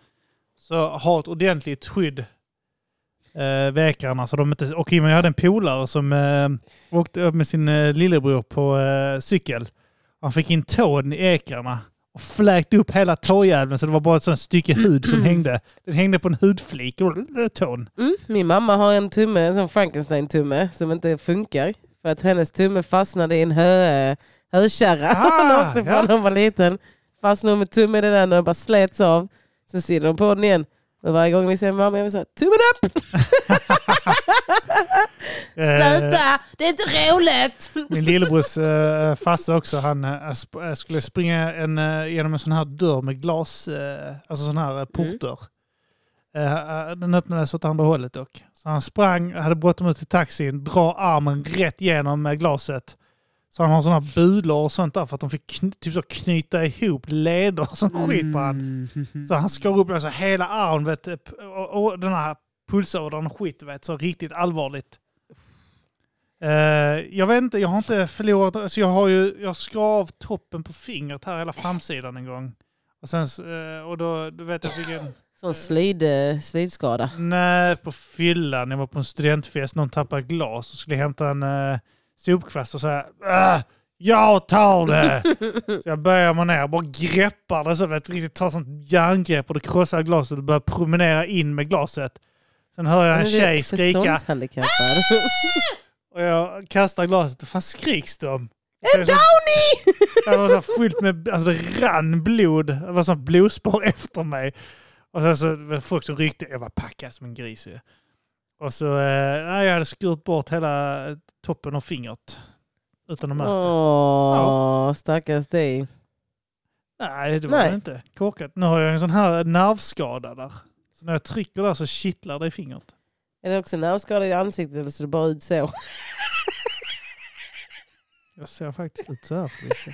B: Så ha ett ordentligt skydd eh, vid ekrarna. Så de inte, Kim, jag hade en polare som eh, åkte upp med sin eh, lillebror på eh, cykel. Han fick in tån i ekrarna och fläkte upp hela tåjäveln så det var bara ett sånt stycke hud som hängde. Den hängde på en hudflik, tån.
A: Mm, min mamma har en tumme, en sån Frankenstein-tumme som inte funkar. För att hennes tumme fastnade i en hö, hökärra
B: Ah, ja.
A: när hon var liten. Fastnade hon med tummen i den och bara slets av. Så sitter hon på den igen. Och varje gång vi ser mamma, jag vill säga tummen upp! Sluta! Det är inte roligt!
B: Min lillebrors äh, farsa också, han eh, eh, skulle springa en, eh, genom en sån här dörr med glas, eh, alltså sån här portdörr. Eh, den öppnades åt andra hållet dock. Så han sprang, hade bråttom ut till taxin, drar armen rätt igenom eh, glaset. Så han har här bulor och sånt där för att de fick kn- typ så knyta ihop leder och sånt skit på han. Så han skar upp alltså hela armen, vet, du, och, och den här pulsådern och skit, vet, så riktigt allvarligt. Eh, jag vet inte, jag har inte förlorat, alltså jag har ju, jag skar av toppen på fingret här, hela framsidan en gång. Och, sen, eh, och då, då vet jag vilken...
A: Sån slid, eh, slidskada.
B: Nej, på fyllan. Jag var på en studentfest, någon tappade glas och skulle hämta en uh, sopkvast och säga äh, jag tar det! så jag böjer mig ner och bara greppar det så vet, riktigt tar sånt järngrepp och det krossar glaset och börjar promenera in med glaset. Sen hör jag en tjej skrika och jag kastar glaset och fan skriks de?
A: En Downy!
B: Det var så fullt med, alltså det rann blod. Det var sånt blodspår efter mig. Och sen så var folk som ryckte. Jag var packad som en gris ju. Och så, eh, nej, jag hade skurit bort hela toppen av fingret. Utan att märka.
A: Åh, stackars dig.
B: Nej, det var
A: Nej.
B: det inte. Korkat. Nu har jag en sån här nervskada där. Så när jag trycker där så kittlar det i fingret.
A: Är det också nervskada i ansiktet eller ser det bara ut så?
B: Jag ser faktiskt ut så här Felicia.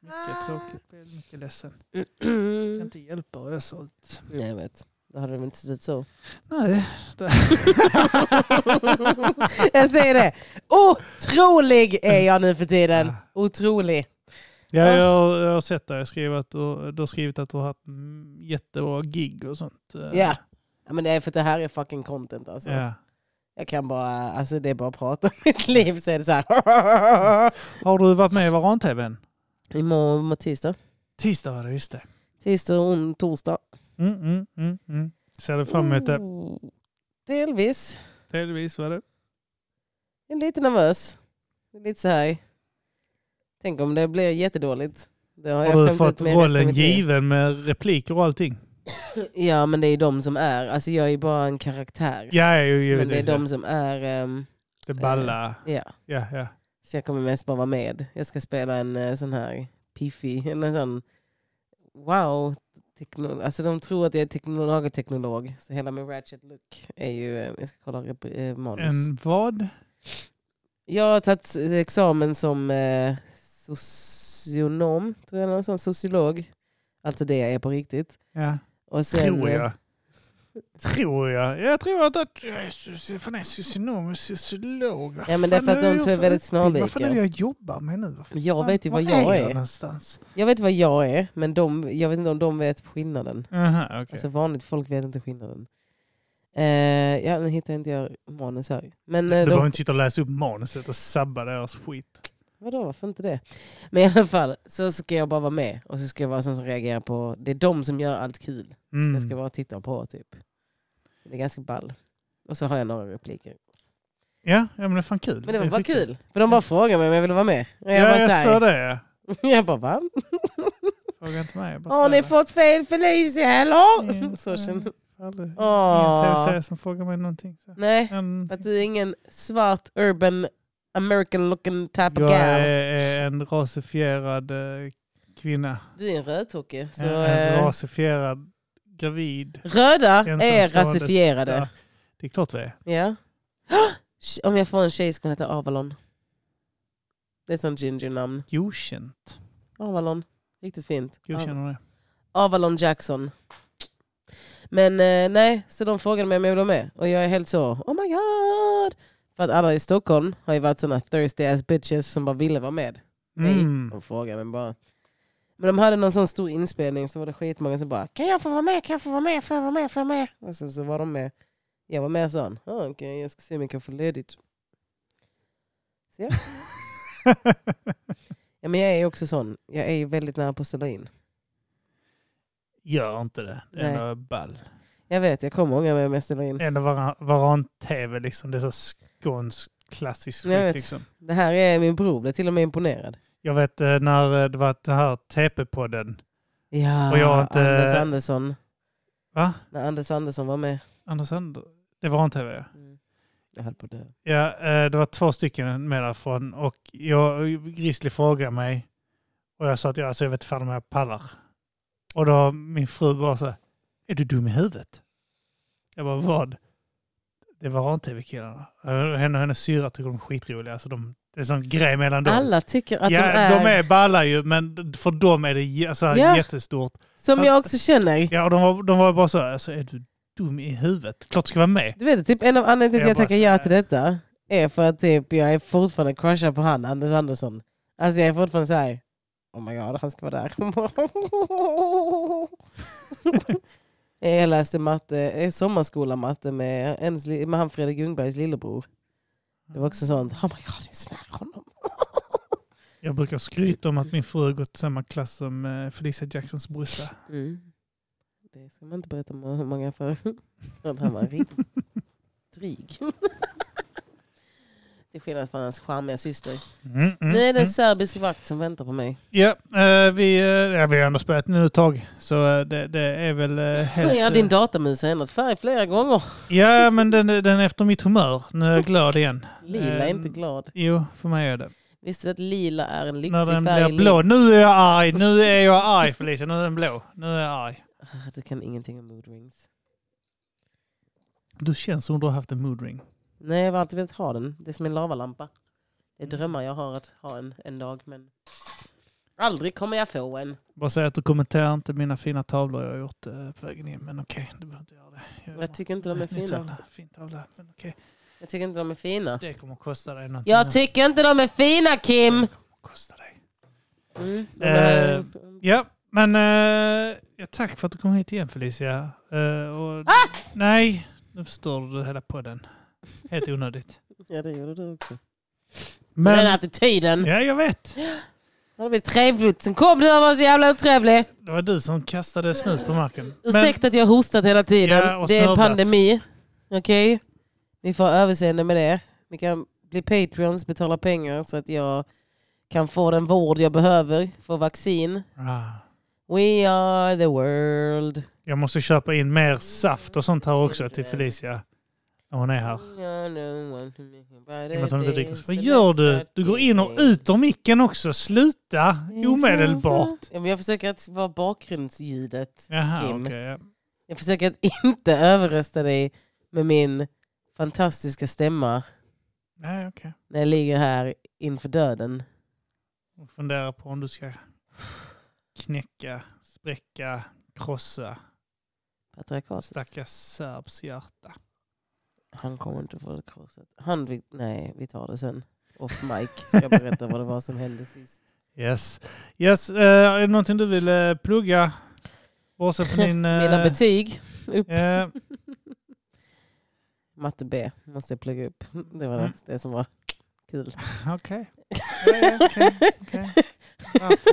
B: Mycket tråkigt. Jag är mycket ledsen. Jag kan inte hjälpa hur jag ser ut.
A: Nej, jag vet. Då hade de inte sett ut så.
B: Nej.
A: jag säger det. Otrolig är jag nu för tiden. Otrolig.
B: Ja, jag, jag har sett det. Jag att du, du har skrivit att du har haft jättebra gig och sånt. Eh,
A: Ja. ja. Men det är för att det här är fucking content alltså.
B: ja.
A: Jag kan bara, alltså det är bara att prata om mitt liv så är det så här.
B: Har du varit med i Varan-TVn?
A: Imorgon tisdag.
B: Tisdag var det, just det.
A: Tisdag och torsdag.
B: Mm, mm, mm, mm. Ser du fram emot det?
A: Delvis.
B: Delvis var det.
A: Jag är lite nervös. Är Lite så här. Tänk om det blir jättedåligt. Det har,
B: Har du fått rollen given med repliker och allting?
A: Ja men det är de som är, alltså jag är bara en karaktär.
B: Ja, är ju
A: men det
B: givetvis.
A: är de som är, ehm,
B: Det balla.
A: ja.
B: Ja, ja.
A: Så jag kommer mest bara vara med. Jag ska spela en eh, sån här piffig, en sån wow. Tekno, alltså de tror att jag är teknolog teknolog. Så hela min ratchet look är ju, eh, jag ska kolla eh, manus.
B: En vad?
A: Jag har tagit examen som eh, socionom, tror jag, någon sån sociolog. Alltså det jag är på riktigt.
B: Ja.
A: Och sen,
B: Tror
A: eh,
B: jag. Tror jag. Jag tror att, att jag är soci- fan är socionom och sociolog.
A: Ja, men det är för att de
B: jag
A: två är väldigt
B: utbildning? Vad fan är det
A: snarlika.
B: jag jobbar med nu? Fan-
A: Jag vet ju vad jag är.
B: någonstans?
A: Jag vet vad jag är, men de, jag vet inte om de vet skillnaden.
B: Aha, okej.
A: Alltså vanligt folk vet inte skillnaden. Eh, ja, nu hittar inte jag manus här. Men
B: Du
A: eh,
B: behöver inte sitta och läsa upp manuset och sabba deras skit.
A: Vadå, varför inte det? Men i alla fall, så ska jag bara vara med. Och så ska jag vara sån som reagerar på, det är de som gör allt kul.
B: Mm.
A: Jag ska bara titta på typ. Det är ganska ball. Och så har jag några repliker.
B: Ja, ja, men det är fan kul.
A: Men det var bara
B: skitkul.
A: kul. För de bara frågade mig om jag ville vara med. Och jag
B: Ja,
A: bara
B: jag
A: här-
B: sa det. ja.
A: jag bara va?
B: Fråga inte mig.
A: Har ni fått fel Felicia eller? Så känner
B: aldrig.
A: Åh.
B: Ingen tv-serie som frågar mig någonting. Så.
A: Nej,
B: En,
A: att du är ingen svart urban American looking type of
B: jag
A: gal.
B: är, är en rasifierad eh, kvinna.
A: Du är en rödtocke. Så,
B: en
A: eh,
B: rasifierad gravid.
A: röda är rasifierade.
B: stark. Det är klart vi är.
A: Ja. Om jag får en tjej ska hon heta Avalon. Det är sånt ginger-namn.
B: Godkänt.
A: Avalon. Riktigt fint.
B: Godkänner det.
A: Avalon Jackson. Men eh, nej, så de frågade mig om jag ville med. Och jag är helt så, oh my god. För att alla i Stockholm har ju varit såna thirsty ass bitches som bara ville vara med. Nej,
B: Mm.
A: de frågade mig bara. Men de hade någon sån stor inspelning så var det skitmånga som bara Kan jag få vara med? Kan jag få vara med? Får jag vara med? Får jag vara med? Och sen så var de med. Jag var med sån. Ah, Okej, jag ska se om jag kan få ledigt. Så ja. ja men jag är också sån. Jag är ju väldigt nära på att ställa in.
B: Gör inte det. Det är ball.
A: Jag vet, jag kommer ångra mig om jag ställer in.
B: Varan- varan-tv liksom. Det är så skånsk klassisk
A: Jag
B: skit
A: vet.
B: liksom.
A: Det här är min bror, blev till och med imponerad.
B: Jag vet eh, när eh, det var den här TP-podden.
A: Ja,
B: Och jag inte-
A: Anders Andersson.
B: Va?
A: När Anders Andersson var med.
B: Anders Ander? Det var en tv ja.
A: Mm. Jag höll på dö.
B: Ja, eh, det var två stycken med därifrån och jag, Grizzly frågade mig och jag sa att jag, alltså, jag vet fan om jag pallar. Och då min fru bara så här, är du dum i huvudet? Jag bara, vad? Det var tv-killarna. Henne och hennes syra tycker de är skitroliga. Alltså de, det är en sån grej mellan dem.
A: Alla tycker att
B: ja,
A: de är...
B: de är balla ju, men för dem är det alltså,
A: Ja.
B: jättestort.
A: Som jag också känner.
B: Ja, och de var, de var bara så, här, alltså, är du dum i huvudet? Klart du ska vara med.
A: Du vet, typ en av anledningarna till att
B: Jag
A: jag tackar ja till detta är för att typ, jag är fortfarande crushad på han, Anders Andersson. Alltså jag är fortfarande så här. oh my god, han ska vara där. jag läste matte, eh, sommarskola matte med, ens, med han Fredrik Ljungbergs lillebror. Det var också sånt, oh my god, jag är så nära honom.
B: Jag brukar skryta om att min fru har gått samma klass som eh, Felicia Jacksons brorsa.
A: Mm. Det ska man inte berätta om hur många för. Att han var riktigt dryg. Till skillnad från hans charmiga syster.
B: Mm, mm,
A: Nu är det
B: mm.
A: en serbisk vakt som väntar på mig.
B: Ja, eh, vi, eh, ja, vi har ändå spelat nu ett tag. Så eh, det, det är väl helt...
A: Ja, din datamus har ändrat färg flera gånger.
B: ja, men den, den är efter mitt humör. Nu är jag glad igen.
A: Lila är inte glad.
B: Jo, för mig är det.
A: Visste du att lila är en lyxig
B: När den
A: färg?
B: blir blå. Nu är jag arg. Nu är jag arg Felicia. Nu är den blå. Nu är jag arg.
A: Ah, Du kan ingenting om mood rings.
B: Du känns som du har haft en mood ring.
A: Nej, jag har alltid velat ha den. Det är som en lavalampa. Det är
B: Mm.
A: drömmar jag har att ha en, en dag, men aldrig kommer jag få en.
B: Bara säga att du kommenterar inte mina fina tavlor jag har gjort eh, på vägen in. Men okej, du behöver inte göra det.
A: Jag tycker inte de är fina.
B: Tavla, fin tavla. Men okej.
A: Jag tycker inte de är fina.
B: Det kommer att kosta dig någonting.
A: Jag tycker inte de är fina, Kim!
B: Det kommer att kosta dig.
A: Mm. de
B: Eh, Ja, men eh, ja, tack för att du kom hit igen Felicia. Eh, och,
A: Ah!
B: Nej, nu förstår du hela podden. Helt onödigt.
A: Ja, det gjorde du också.
B: Men,
A: Den attityden.
B: ja, jag vet.
A: Det blir trevligt. Sen kom du och var så jävla otrevlig.
B: Det var du som kastade snus på marken.
A: Ursäkta att jag har hostat hela tiden.
B: Ja,
A: det är pandemi. Okej? Ni får överseende med det. Ni kan bli patreons, betala pengar så att jag kan få den vård jag behöver. Få vaccin.
B: ah,
A: We are the world.
B: jag måste köpa in mer saft och sånt här också till Felicia. Hon är här. I och med att hon inte dricker. Vad gör du? Du går in och ut ur micken också. Sluta omedelbart.
A: Ja, men jag försöker att vara bakgrundsljudet.
B: Jaha, okej. ja.
A: Jag försöker att inte överrösta dig med min fantastiska stämma
B: Nej, okej.
A: när jag ligger här inför döden.
B: Och funderar på om du ska knäcka, spräcka, krossa
A: Patriarkatet.
B: stackars serbs hjärta.
A: Han kommer inte få det korset. Han nej, vi tar det sen. Off mic ska jag berätta vad det var som hände sist.
B: Yes. yes. eh, är det någonting du vill uh, plugga? Bortsett från din... eh,
A: Mina betyg. Upp.
B: ja,
A: Matte B måste jag plugga upp. Det var det,
B: Mm.
A: det som var kul.
B: Okej. Ja, ja, okej, okej. Varför?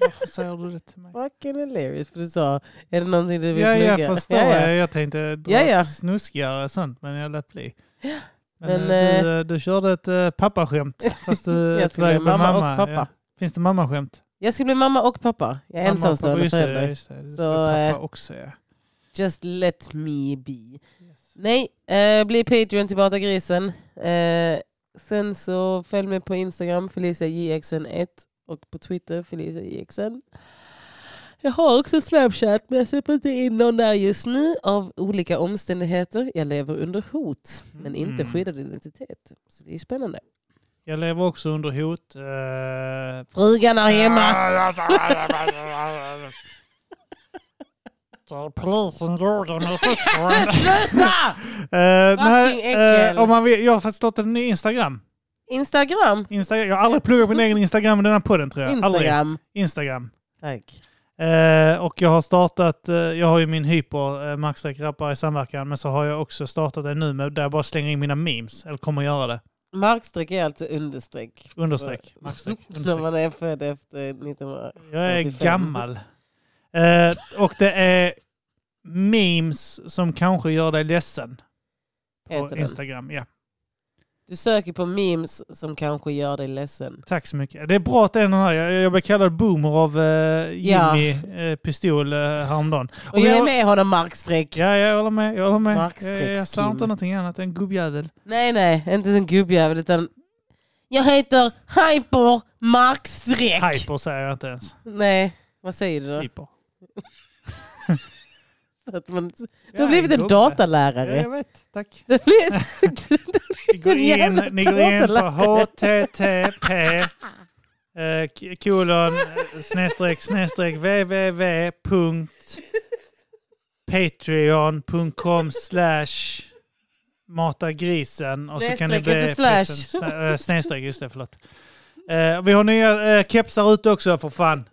B: Varför säger du det till mig?
A: Fucking hilarious. För du sa, är det någonting du vill
B: Ja,
A: plugga?
B: jag förstår.
A: Ja, ja.
B: Jag, tänkte dra
A: Ja, ja.
B: snuskigare sånt, men jag lät bli. Men,
A: Men,
B: eh, du, eh, du körde ett pappaskämt. Fast du
A: Jag ska bli mamma,
B: mamma.
A: och pappa.
B: Ja. Finns det mammaskämt?
A: Jag ska bli mamma och pappa. Jag är
B: Mamma och
A: ensamstående
B: just det,
A: förälder.
B: just det. Du ska
A: Så,
B: pappa också, ja.
A: Just let me be. Nej, eh, bli Patreon till Bata grisen. Eh, sen så följ mig på Instagram, Felicia JXN1 och på Twitter, Felicia JXN. Jag har också Snapchat men jag släpper inte in någon där just nu av olika omständigheter. Jag lever under hot men inte
B: Mm.
A: skyddad identitet. Så det är spännande.
B: Jag lever också under hot. eh,
A: Frugan är hemma.
B: Polisen gjorde mig fortfarande.
A: Sluta!
B: Nej, om man vill, jag har startat en ny Instagram.
A: Instagram.
B: Instagram. Jag har aldrig pluggat min egen Instagram i den här podden tror jag. Aldrig.
A: Instagram.
B: Instagram.
A: Tack.
B: Eh, och jag har startat, eh, jag har ju min hyper, eh, maxstreck rappare i samverkan, men så har jag också startat en nu med, där jag bara slänger in mina memes, eller kommer göra det.
A: Markstreck är alltså understreck.
B: Understreck.
A: När man är född efter 1900.
B: Jag är
A: 85.
B: gammal. Eh, och det är memes som kanske gör dig ledsen. På
A: Heter den.
B: Instagram, ja.
A: Du söker på memes som kanske gör dig ledsen.
B: Tack så mycket. Det är bra att det är den här. Jag, jag blev kallad boomer av eh,
A: Ja.
B: Jimmy eh, Pistol eh, häromdagen.
A: Och
B: vi
A: jag är
B: har-
A: med honom Markstreck.
B: Ja, jag håller med. Jag håller med. Jag,
A: Markstreck
B: jag sa inte någonting annat än gubbjävel.
A: Nej, nej, inte som gubbjävel utan jag heter Hyper Markstreck.
B: Hyper säger jag inte ens.
A: Nej, vad säger du då?
B: Hyper.
A: Så att man, du har blivit en datalärare.
B: Ja, jag vet. Tack.
A: Du har blivit,
B: Ni går in, ni går in på http eh, kolon eh, snedstreck snedstreck www.patreon.com slash mata grisen och så kan ni
A: inte slash.
B: Eh, snedstreck, just det, förlåt. Eh, vi har nya eh, kepsar ute också för fan.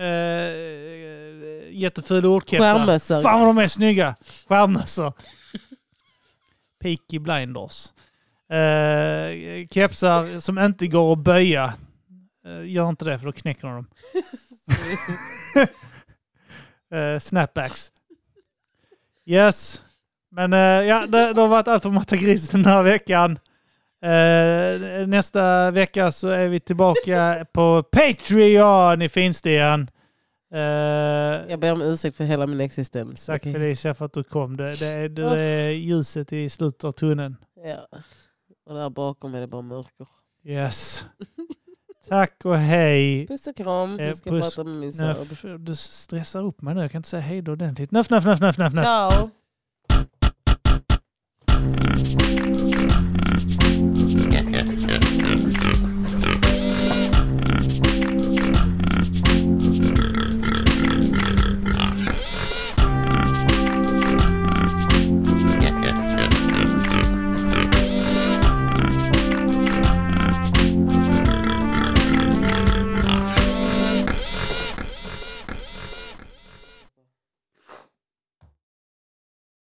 B: Uh, jättefula ordkepsar. Fan vad de är snygga! Skärmmössor. Peaky Blinders. Uh, kepsar som inte går att böja. Eh, gör inte det för då knäcker de dem. Eh, snapbacks. Yes. Men eh, ja, det, det har varit allt för Matta Gris den här veckan. Eh, nästa vecka så är vi tillbaka på Patreon i finstigen. Uh,
A: Jag ber om ursäkt för hela min existens.
B: Tack
A: Okej.
B: Felicia för att du kom. Det, det, är, det är ljuset i slutet av tunneln.
A: Ja. Och där bakom är det bara mörker.
B: Yes. Tack och hej.
A: Puss och kram.
B: Eh,
A: Jag ska
B: puss.
A: prata med min söb.
B: du stressar upp mig nu. Jag kan inte säga hej då ordentligt. Nöff, nöff, nöff, nöff. nöff.
A: Ciao.